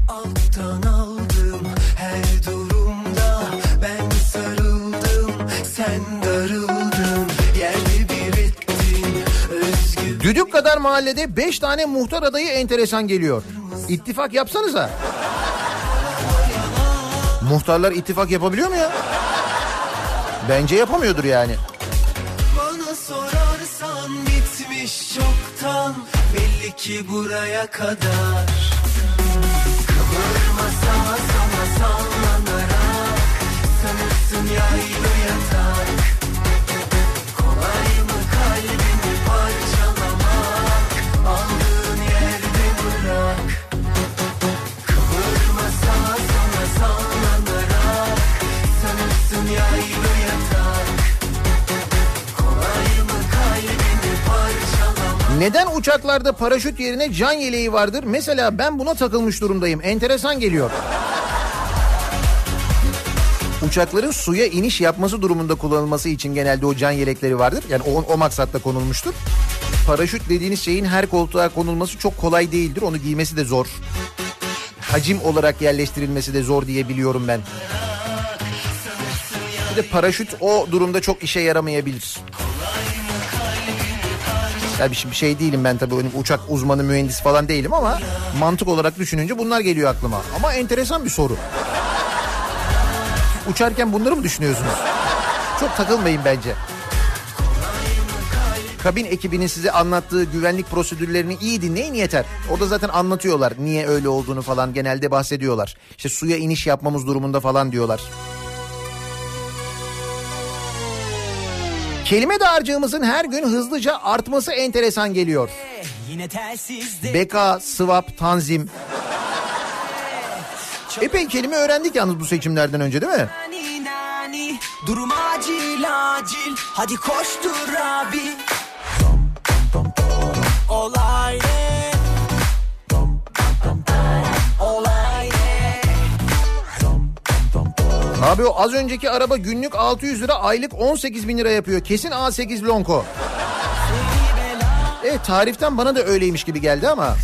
Alttan aldım her durumda Ben sarıldım sen darıldın Yerde bir ettin özgür Düdük kadar mahallede 5 tane muhtar adayı enteresan geliyor. İttifak yapsanıza. Muhtarlar ittifak yapabiliyor mu ya? Bence yapamıyordur yani. Bana sorarsan bitmiş çoktan Belli ki buraya kadar Kıvırma sağa sana sallanarak Sanırsın yaylı Neden uçaklarda paraşüt yerine can yeleği vardır? Mesela ben buna takılmış durumdayım. Enteresan geliyor. Uçakların suya iniş yapması durumunda kullanılması için genelde o can yelekleri vardır. Yani o, o maksatla konulmuştur. Paraşüt dediğiniz şeyin her koltuğa konulması çok kolay değildir. Onu giymesi de zor. Hacim olarak yerleştirilmesi de zor diye biliyorum ben. Bir de paraşüt o durumda çok işe yaramayabilir. Ya bir şey- bir şey değilim ben tabii öyle uçak uzmanı mühendis falan değilim ama mantık olarak düşününce bunlar geliyor aklıma. Ama enteresan bir soru. Uçarken bunları mı düşünüyorsunuz? Çok takılmayın bence. Kabin ekibinin size anlattığı güvenlik prosedürlerini iyi dinleyin yeter. Orada zaten anlatıyorlar niye öyle olduğunu falan genelde bahsediyorlar. İşte suya iniş yapmamız durumunda falan diyorlar. Kelime dağarcığımızın her gün hızlıca artması enteresan geliyor. Telsizde Beka, sıvap, tanzim. Epey kelime öğrendik yalnız bu seçimlerden önce değil mi? Durum acil acil Hadi koştur abi Olay ne? Abi o az önceki araba günlük 600 lira aylık 18 bin lira yapıyor. Kesin A8 Lonko. Evet tariften bana da öyleymiş gibi geldi ama.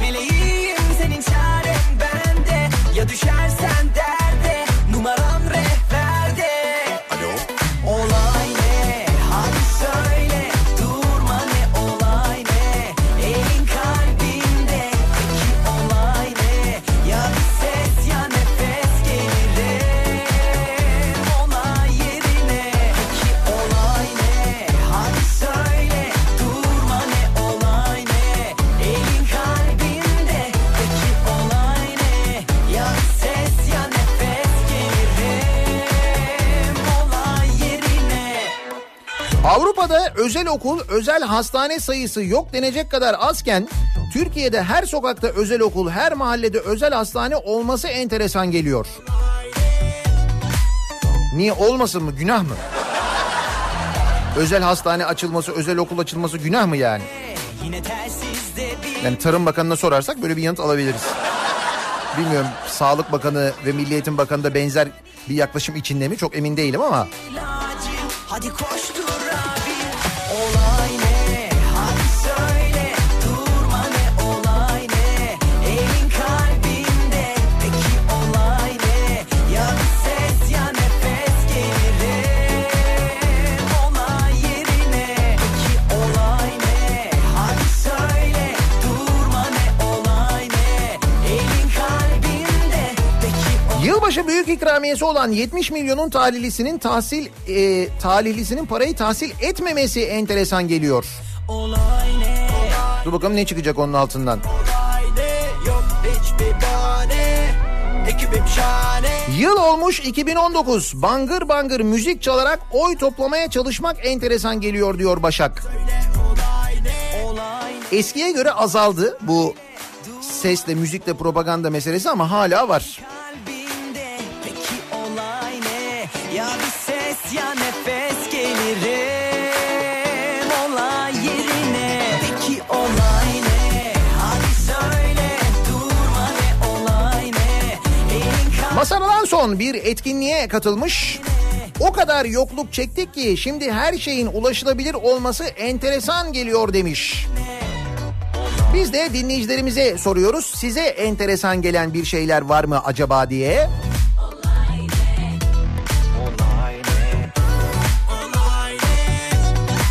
Meleğim senin çaren bende Ya düşersen Avrupa'da özel okul, özel hastane sayısı yok denecek kadar azken Türkiye'de her sokakta özel okul, her mahallede özel hastane olması enteresan geliyor. Niye olmasın mı? Günah mı? Özel hastane açılması, özel okul açılması günah mı yani? Yani Tarım Bakanı'na sorarsak böyle bir yanıt alabiliriz. Bilmiyorum Sağlık Bakanı ve Milli Eğitim Bakanı da benzer bir yaklaşım içinde mi çok emin değilim ama Hadi koştur Yılbaşı büyük ikramiyesi olan 70 milyonun talihlisinin tahsil e, talihlisinin parayı tahsil etmemesi enteresan geliyor. olay ne? Dur bakalım ne çıkacak onun altından. Yıl olmuş 2019. Bangır bangır müzik çalarak oy toplamaya çalışmak enteresan geliyor diyor Başak. Eskiye göre azaldı bu sesle müzikle propaganda meselesi ama hala var. Nefes gelirim Olay yerine Peki olay ne? Hadi söyle Durma ne olay ne? Masaradan son bir etkinliğe katılmış. O kadar yokluk çektik ki şimdi her şeyin ulaşılabilir olması enteresan geliyor demiş. Biz de dinleyicilerimize soruyoruz. Size enteresan gelen bir şeyler var mı acaba diye.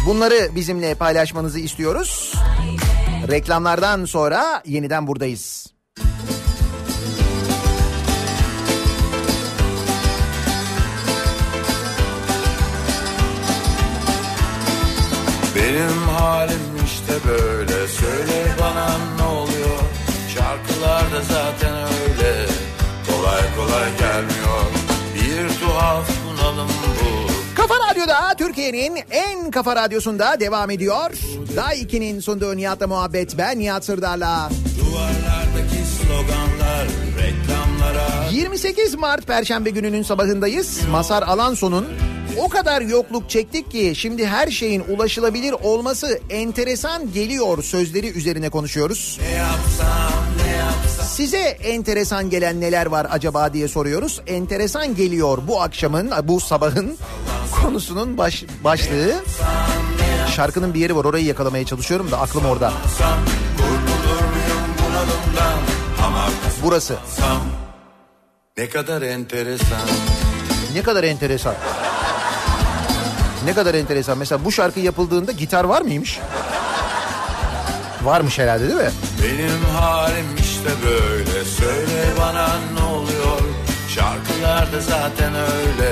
Bunları bizimle paylaşmanızı istiyoruz. Reklamlardan sonra yeniden buradayız. Benim halim işte böyle Söyle bana ne oluyor Şarkılarda zaten öyle Kolay kolay gelmiyor Radyo'da Türkiye'nin en kafa radyosunda devam ediyor. Daha 2'nin sunduğu Nihat'la muhabbet ben Nihat Sırdar'la. Duvarlardaki sloganlar Reklamlara 28 Mart Perşembe gününün sabahındayız. Masar Alanson'un o kadar yokluk çektik ki şimdi her şeyin ulaşılabilir olması enteresan geliyor sözleri üzerine konuşuyoruz. Ne yapsam ne yapsam Size enteresan gelen neler var acaba diye soruyoruz. Enteresan geliyor bu akşamın, bu sabahın konusunun baş, başlığı. Şarkının bir yeri var orayı yakalamaya çalışıyorum da aklım orada. Burası. Ne kadar enteresan Ne kadar enteresan. Ne kadar enteresan. Mesela bu şarkı yapıldığında gitar var mıymış? Varmış herhalde değil mi? Benim halim işte böyle. Söyle bana ne oluyor? Şarkılarda zaten öyle.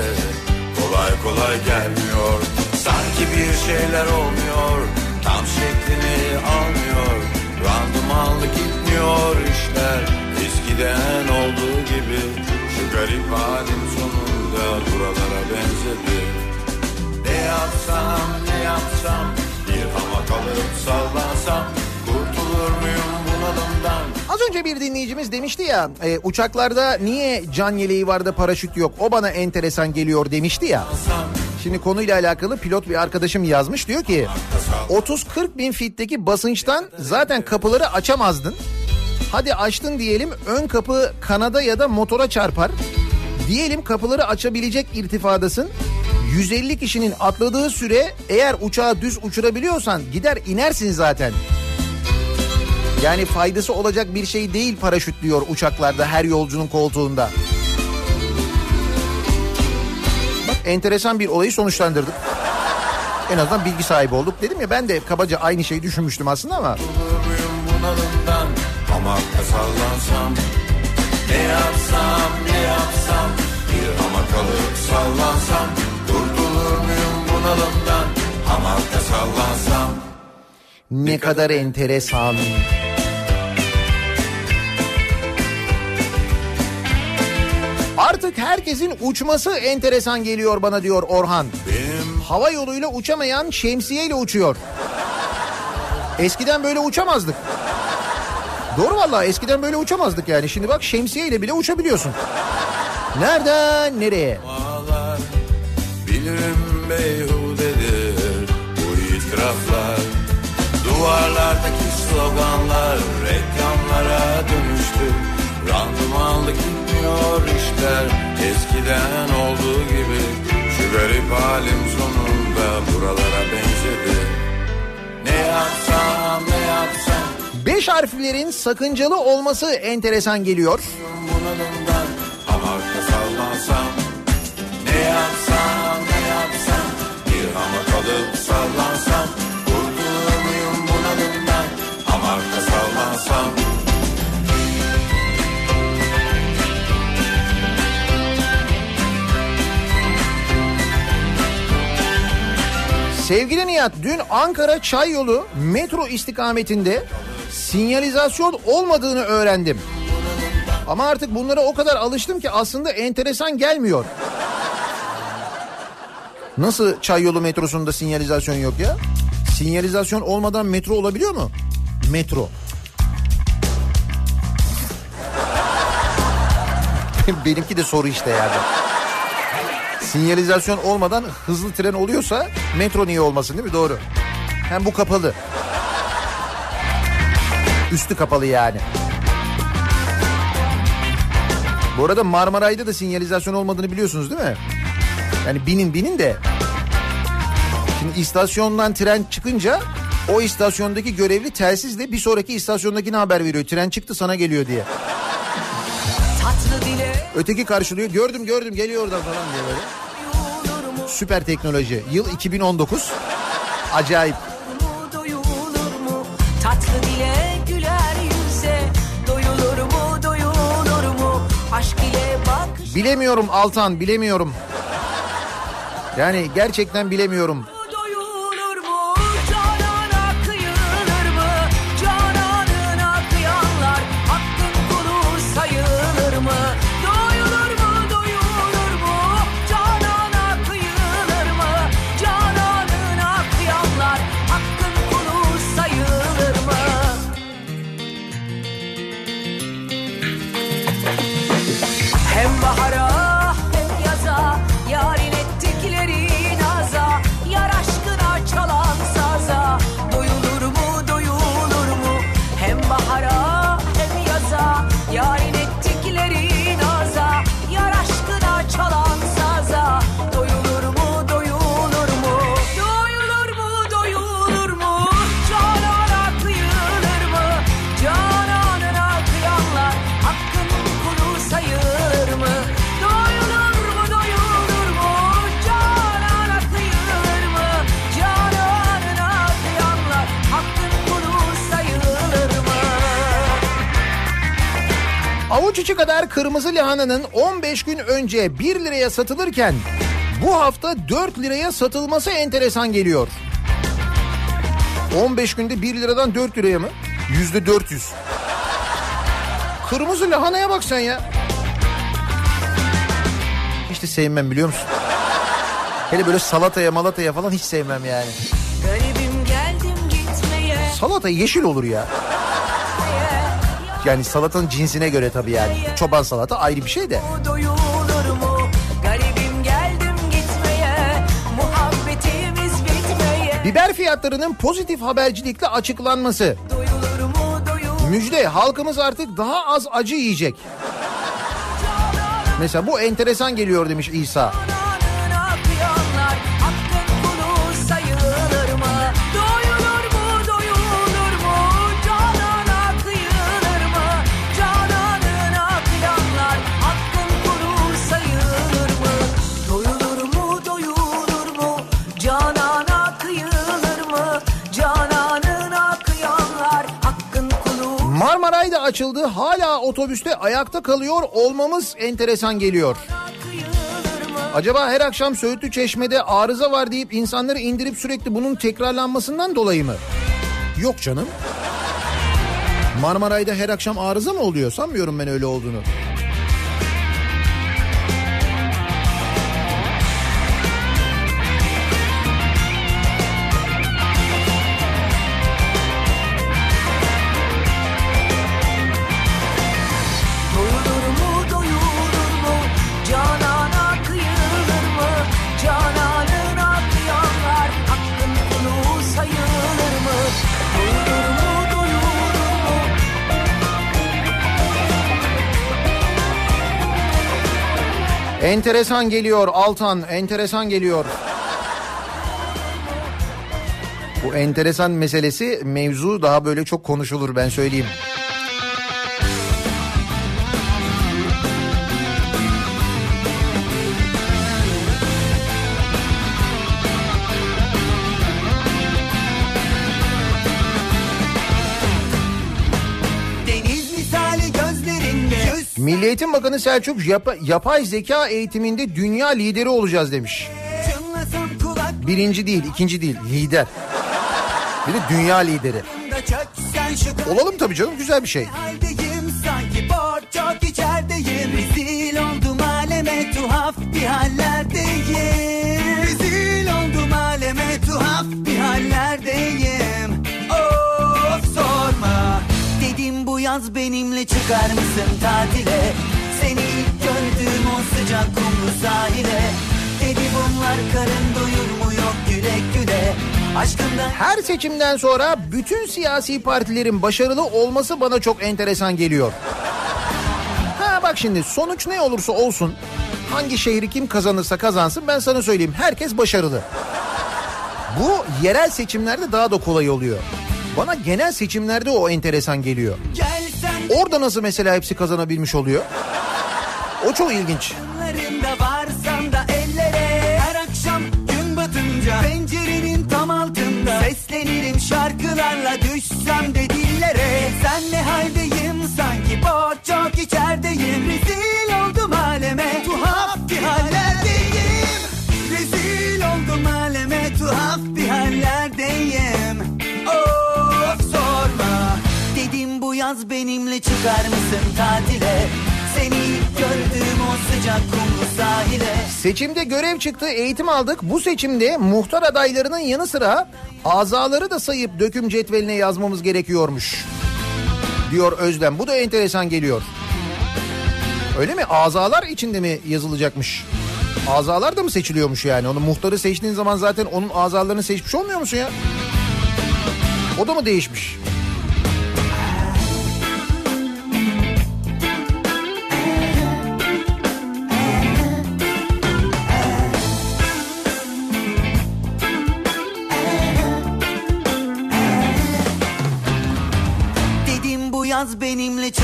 Kolay kolay gelmiyor. Sanki bir şeyler olmuyor. Tam şeklini almıyor. Randımanlı gitmiyor işler. Eskiden olduğu gibi Şu garip halim sonunda Buralara benzedi. Ne yapsam ne yapsam Bir hama kalıp sallansam Kurtulur muyum Az önce bir dinleyicimiz demişti ya e, uçaklarda niye can yeleği var da paraşüt yok o bana enteresan geliyor demişti ya. Şimdi konuyla alakalı pilot bir arkadaşım yazmış diyor ki 30-40 bin fitteki basınçtan zaten kapıları açamazdın. Hadi açtın diyelim ön kapı kanada ya da motora çarpar. Diyelim kapıları açabilecek irtifadasın. 150 kişinin atladığı süre eğer uçağı düz uçurabiliyorsan gider inersin zaten. Yani faydası olacak bir şey değil paraşüt diyor uçaklarda her yolcunun koltuğunda. Bak enteresan bir olayı sonuçlandırdık. En azından bilgi sahibi olduk. Dedim ya ben de kabaca aynı şeyi düşünmüştüm aslında ama Hamakta sallansam Ne yapsam ne yapsam Bir hamak alıp sallansam Kurtulur muyum bunalımdan Hamakta sallansam ne kadar enteresan. Artık herkesin uçması enteresan geliyor bana diyor Orhan. Benim hava yoluyla uçamayan şemsiyeyle uçuyor. Eskiden böyle uçamazdık. Doğru vallahi eskiden böyle uçamazdık yani. Şimdi bak şemsiyeyle bile uçabiliyorsun. Nereden nereye? Ağlar, bilirim beyhudedir bu itiraflar Duvarlardaki sloganlar reklamlara dönüştü Randımanlı gitmiyor işler. Eskiden olduğu gibi Şu garip halim sonunda buralara benzedi. Ne yapsam ne yapsam? Beş harflerin sakıncalı olması enteresan geliyor. bunalımdan Ama sallansam Ne yapsam ne yapsam? Bir hama kalıp sallansam Sevgili Nihat dün Ankara Çay Yolu metro istikametinde sinyalizasyon olmadığını öğrendim. Ama artık bunlara o kadar alıştım ki aslında enteresan gelmiyor. Nasıl Çay Yolu metrosunda sinyalizasyon yok ya? Sinyalizasyon olmadan metro olabiliyor mu? Metro. *laughs* Benimki de soru işte yani. Sinyalizasyon olmadan hızlı tren oluyorsa metro niye olmasın değil mi? Doğru. Hem bu kapalı. Üstü kapalı yani. Bu arada Marmaray'da da sinyalizasyon olmadığını biliyorsunuz değil mi? Yani binin binin de. Şimdi istasyondan tren çıkınca o istasyondaki görevli telsizle bir sonraki istasyondakine haber veriyor. Tren çıktı sana geliyor diye. Öteki karşılıyor. Gördüm gördüm geliyor oradan falan diye böyle. Süper teknoloji. Yıl 2019. Acayip. Tatlı dile güler yüze Doyulur mu doyulur mu? Aşk ile bakış Bilemiyorum Altan bilemiyorum. Yani gerçekten bilemiyorum. Avuç içi kadar kırmızı lahananın 15 gün önce 1 liraya satılırken bu hafta 4 liraya satılması enteresan geliyor. 15 günde 1 liradan 4 liraya mı? Yüzde 400. Kırmızı lahanaya bak sen ya. Hiç de sevmem biliyor musun? Hele böyle salataya malataya falan hiç sevmem yani. Garibim geldim gitmeye Salata yeşil olur ya. Yani salatanın cinsine göre tabii yani. Çoban salata ayrı bir şey de. Biber fiyatlarının pozitif habercilikle açıklanması. Müjde halkımız artık daha az acı yiyecek. Mesela bu enteresan geliyor demiş İsa. Açıldı hala otobüste ayakta kalıyor olmamız enteresan geliyor. Acaba her akşam Söğütlü Çeşme'de arıza var deyip insanları indirip sürekli bunun tekrarlanmasından dolayı mı? Yok canım. Marmaray'da her akşam arıza mı oluyor? Sanmıyorum ben öyle olduğunu. Enteresan geliyor Altan, enteresan geliyor. Bu enteresan meselesi mevzu daha böyle çok konuşulur ben söyleyeyim. Eğitim Bakanı Selçuk yapa- yapay zeka eğitiminde dünya lideri olacağız demiş. Birinci değil, ikinci değil, lider. Bir de dünya lideri. Olalım tabii canım güzel bir şey. sanki borç çok içerideyim Rezil oldum aleme tuhaf bir hallerdeyim Rezil oldum aleme tuhaf bir hallerdeyim Of sorma Dedim bu yaz benimle çıkar mısın tatile sıcak kumlu sahile Dedi bunlar karın doyur mu yok güle güle Aşkından Her seçimden sonra bütün siyasi partilerin başarılı olması bana çok enteresan geliyor. Ha bak şimdi sonuç ne olursa olsun hangi şehri kim kazanırsa kazansın ben sana söyleyeyim herkes başarılı. Bu yerel seçimlerde daha da kolay oluyor. Bana genel seçimlerde o enteresan geliyor. Orada nasıl mesela hepsi kazanabilmiş oluyor? O çok ilginç. Pencerenin tam altında Seslenirim şarkılarla Düşsem de dillere. Sen ne haldeyim? Sanki Borç çok içerideyim. Rezil oldum aleme Tuhaf bir hallerdeyim Rezil oldum aleme Tuhaf bir hallerdeyim. Of sorma. Dedim bu yaz benimle çıkar mısın tatile Gördüğüm o sıcak kumlu sahile Seçimde görev çıktı, eğitim aldık. Bu seçimde muhtar adaylarının yanı sıra azaları da sayıp döküm cetveline yazmamız gerekiyormuş. Diyor Özlem. Bu da enteresan geliyor. Öyle mi? Azalar içinde mi yazılacakmış? Azalar da mı seçiliyormuş yani? Onu muhtarı seçtiğin zaman zaten onun azalarını seçmiş olmuyor musun ya? O da mı değişmiş?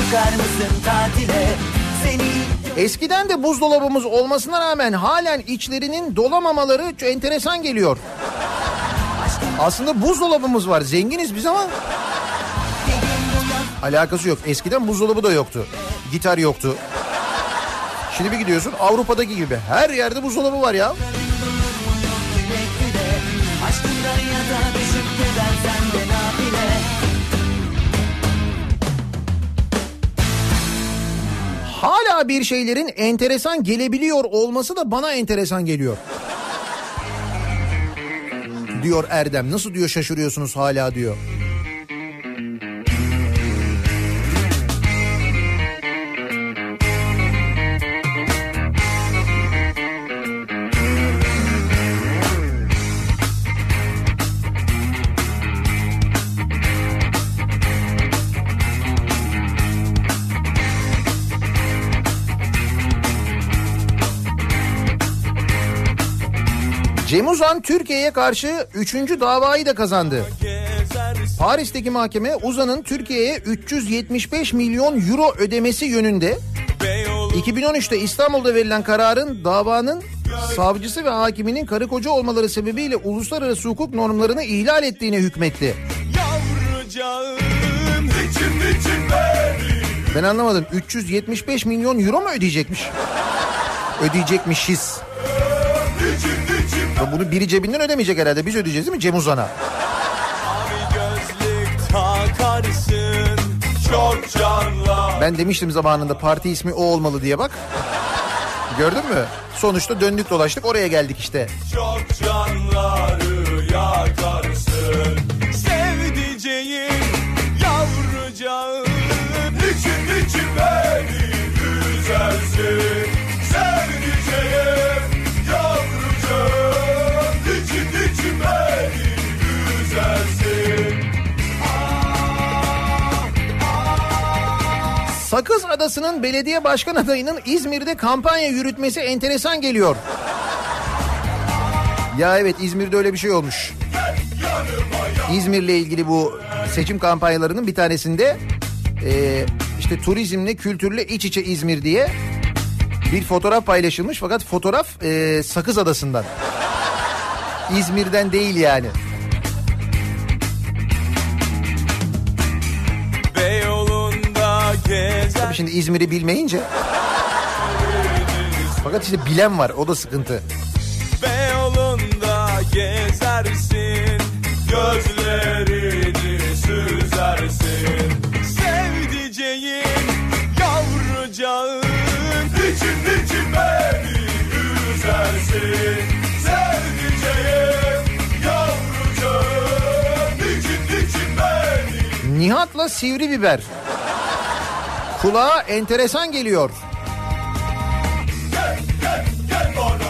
Çıkar mısın tatile Seni Eskiden de buzdolabımız olmasına rağmen halen içlerinin dolamamaları enteresan geliyor. Aslında buzdolabımız var. Zenginiz biz ama alakası yok. Eskiden buzdolabı da yoktu. Gitar yoktu. Şimdi bir gidiyorsun Avrupa'daki gibi her yerde buzdolabı var ya. Hala bir şeylerin enteresan gelebiliyor olması da bana enteresan geliyor. Diyor Erdem. Nasıl diyor şaşırıyorsunuz hala diyor. Cem Uzan Türkiye'ye karşı 3. davayı da kazandı. Paris'teki mahkeme Uzan'ın Türkiye'ye 375 milyon euro ödemesi yönünde 2013'te İstanbul'da verilen kararın davanın savcısı ve hakiminin karı koca olmaları sebebiyle uluslararası hukuk normlarını ihlal ettiğine hükmetti. Ben anlamadım 375 milyon euro mu ödeyecekmiş? Ödeyecekmişiz. Bunu biri cebinden ödemeyecek herhalde biz ödeyeceğiz değil mi Cem Uzan'a? Ben demiştim zamanında parti ismi o olmalı diye bak. Gördün mü? Sonuçta döndük dolaştık oraya geldik işte. Çok canları yakarsın Sakız Adası'nın belediye başkan adayının İzmir'de kampanya yürütmesi enteresan geliyor. Ya evet İzmir'de öyle bir şey olmuş. İzmir'le ilgili bu seçim kampanyalarının bir tanesinde e, işte turizmle kültürle iç içe İzmir diye bir fotoğraf paylaşılmış fakat fotoğraf e, Sakız Adası'ndan. İzmir'den değil yani. Tabii şimdi İzmir'i bilmeyince. Fakat işte bilen var o da sıkıntı. Beyoğlu'nda gezersin Gözlerini süzersin Sevdiceğim yavrucağım Niçin niçin beni üzersin Sevdiceğim yavrucağım Niçin niçin beni Nihat'la sivri biber. Kulağa enteresan geliyor.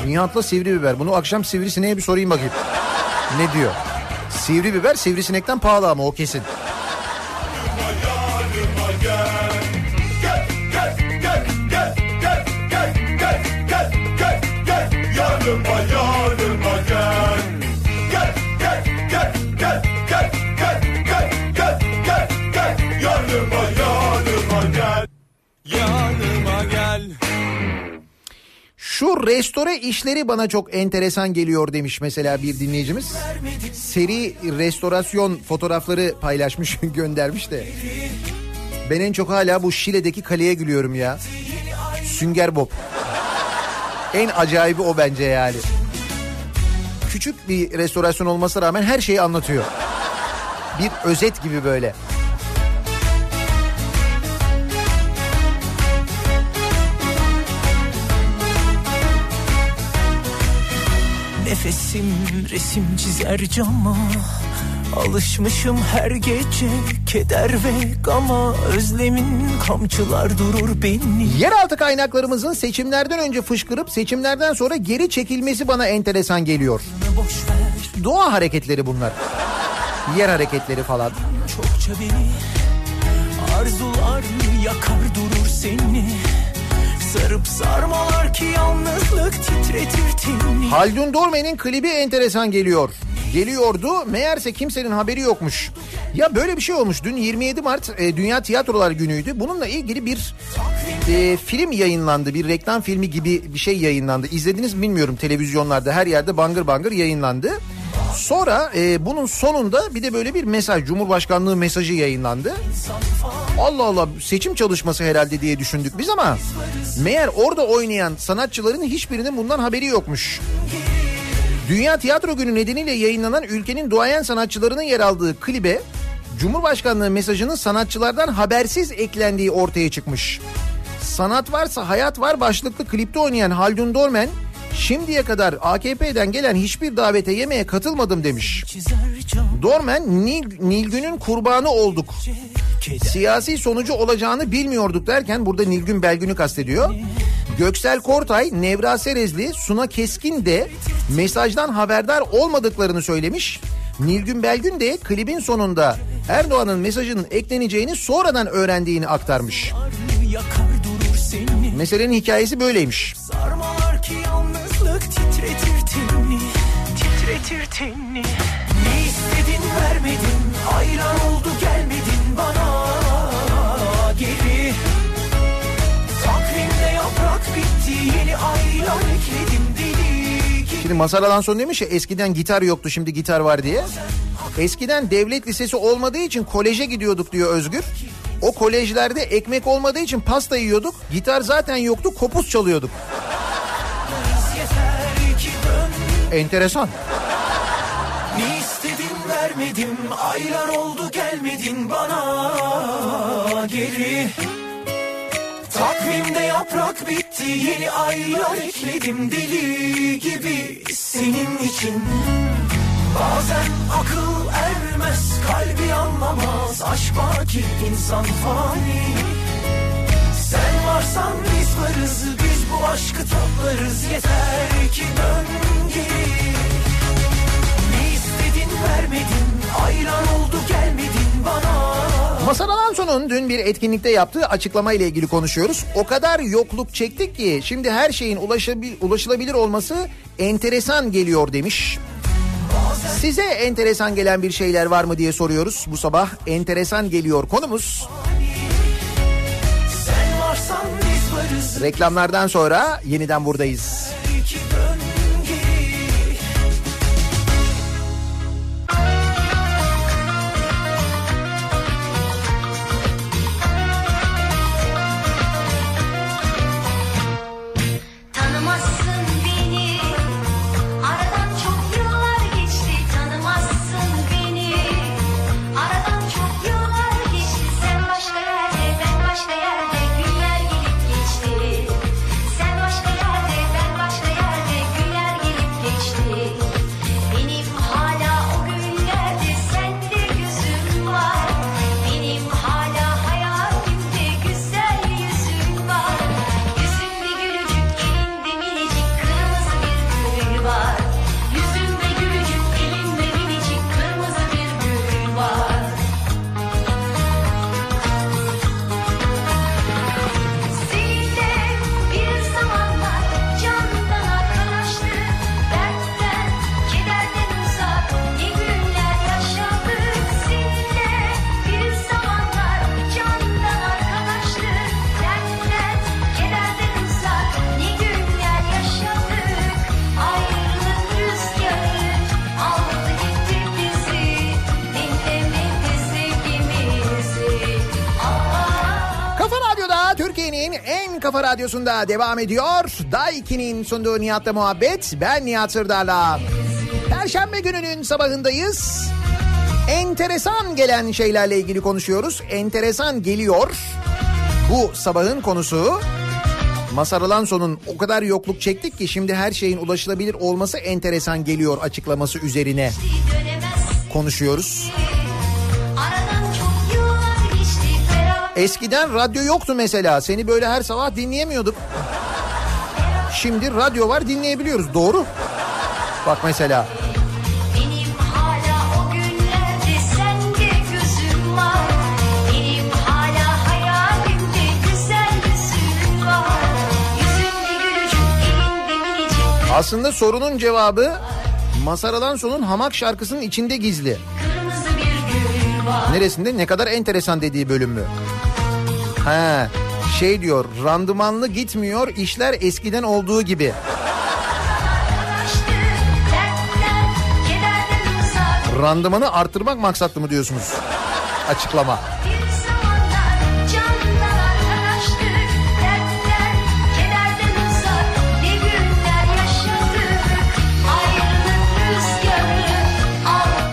Nihat'la sivri biber. Bunu akşam sivrisineğe bir sorayım bakayım. Ne diyor? Sivri biber sivrisinekten pahalı ama o kesin. Şu restore işleri bana çok enteresan geliyor demiş mesela bir dinleyicimiz. Seri restorasyon fotoğrafları paylaşmış *laughs* göndermiş de. Ben en çok hala bu Şile'deki kaleye gülüyorum ya. Sünger Bob. En acayibi o bence yani. Küçük bir restorasyon olmasına rağmen her şeyi anlatıyor. Bir özet gibi böyle. Nefesim resim çizer cama Alışmışım her gece keder ve gama Özlemin kamçılar durur beni Yeraltı kaynaklarımızın seçimlerden önce fışkırıp seçimlerden sonra geri çekilmesi bana enteresan geliyor. Doğa hareketleri bunlar. Yer hareketleri falan. çokça beni Arzular yakar durur Sarıp sarmalar ki yalnızlık titretir tenini Haldun Dorme'nin klibi enteresan geliyor. Geliyordu meğerse kimsenin haberi yokmuş. Ya böyle bir şey olmuş. Dün 27 Mart e, Dünya Tiyatrolar Günü'ydü. Bununla ilgili bir e, film yayınlandı. Bir reklam filmi gibi bir şey yayınlandı. İzlediniz mi bilmiyorum televizyonlarda her yerde bangır bangır yayınlandı. Sonra e, bunun sonunda bir de böyle bir mesaj Cumhurbaşkanlığı mesajı yayınlandı. Allah Allah seçim çalışması herhalde diye düşündük biz ama meğer orada oynayan sanatçıların hiçbirinin bundan haberi yokmuş. Dünya Tiyatro Günü nedeniyle yayınlanan ülkenin duayen sanatçılarının yer aldığı klibe Cumhurbaşkanlığı mesajının sanatçılardan habersiz eklendiği ortaya çıkmış. Sanat varsa hayat var başlıklı klipte oynayan Haldun Dormen şimdiye kadar AKP'den gelen hiçbir davete yemeğe katılmadım demiş. Dormen Nil, Nilgün'ün kurbanı olduk. Siyasi sonucu olacağını bilmiyorduk derken burada Nilgün Belgün'ü kastediyor. Göksel Kortay, Nevra Serezli, Suna Keskin de mesajdan haberdar olmadıklarını söylemiş. Nilgün Belgün de klibin sonunda Erdoğan'ın mesajının ekleneceğini sonradan öğrendiğini aktarmış. Meselenin hikayesi böyleymiş. Sarmalar Tenini Ne istedin vermedin Hayran oldu gelmedin bana Geri Takvimde yaprak bitti Yeni aylar ekledim deli gibi Şimdi Mazhar Alanson demiş ya eskiden gitar yoktu şimdi gitar var diye. Eskiden devlet lisesi olmadığı için koleje gidiyorduk diyor Özgür. O kolejlerde ekmek olmadığı için pasta yiyorduk. Gitar zaten yoktu kopuz çalıyorduk. Enteresan. Vermedim Aylar oldu gelmedin bana. Geri. Takvimde yaprak bitti Yeni aylar ekledim deli gibi Senin için. Bazen akıl ermez Kalbi anlamaz Aşk var ki insan fani. Sen varsan biz varız Biz bu aşkı toplarız Yeter ki dön geri vermedin Ayran oldu gelmedin bana dün bir etkinlikte yaptığı açıklama ile ilgili konuşuyoruz. O kadar yokluk çektik ki şimdi her şeyin ulaşabil- ulaşılabilir olması enteresan geliyor demiş. Size enteresan gelen bir şeyler var mı diye soruyoruz bu sabah. Enteresan geliyor konumuz. Reklamlardan sonra yeniden buradayız. Kafa radyosunda devam ediyor. Daiki'nin sunduğu Nihat'la muhabbet. Ben Nihat Sırdar'la. Perşembe gününün sabahındayız. Enteresan gelen şeylerle ilgili konuşuyoruz. Enteresan geliyor. Bu sabahın konusu Masar Alanson'un o kadar yokluk çektik ki şimdi her şeyin ulaşılabilir olması enteresan geliyor açıklaması üzerine konuşuyoruz. Aradan Eskiden radyo yoktu mesela. Seni böyle her sabah dinleyemiyorduk. Şimdi radyo var dinleyebiliyoruz. Doğru. Bak mesela. Aslında sorunun cevabı Masar Alanson'un Hamak şarkısının içinde gizli. Neresinde ne kadar enteresan dediği bölüm mü? He şey diyor randımanlı gitmiyor işler eskiden olduğu gibi. Randımanı arttırmak maksatlı mı diyorsunuz? Açıklama.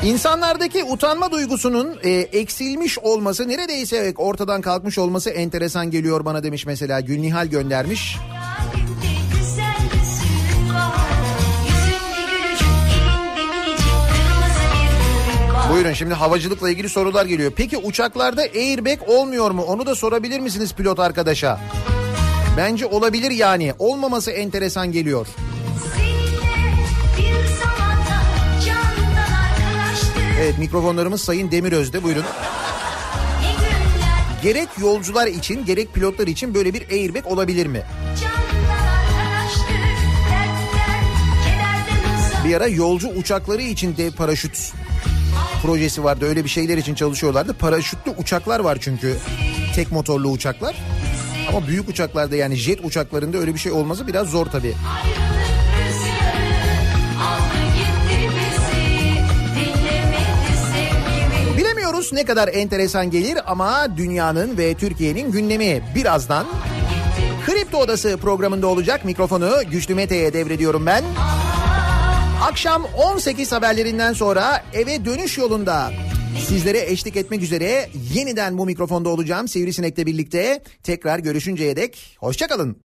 İnsanlardaki utanma duygusunun e, eksilmiş olması neredeyse ortadan kalkmış olması enteresan geliyor bana demiş mesela Gülnihal göndermiş. Buyurun şimdi havacılıkla ilgili sorular geliyor. Peki uçaklarda airbag olmuyor mu? Onu da sorabilir misiniz pilot arkadaşa? Bence olabilir yani. Olmaması enteresan geliyor. Evet mikrofonlarımız Sayın Demiröz'de buyurun. Gerek yolcular için gerek pilotlar için böyle bir airbag olabilir mi? Bir ara yolcu uçakları için dev paraşüt projesi vardı. Öyle bir şeyler için çalışıyorlardı. Paraşütlü uçaklar var çünkü. Tek motorlu uçaklar. Ama büyük uçaklarda yani jet uçaklarında öyle bir şey olması biraz zor tabii. Bilemiyoruz ne kadar enteresan gelir ama dünyanın ve Türkiye'nin gündemi birazdan Kripto Odası programında olacak. Mikrofonu Güçlü Mete'ye devrediyorum ben. Akşam 18 haberlerinden sonra eve dönüş yolunda sizlere eşlik etmek üzere yeniden bu mikrofonda olacağım Sivrisinek'le birlikte. Tekrar görüşünceye dek hoşçakalın.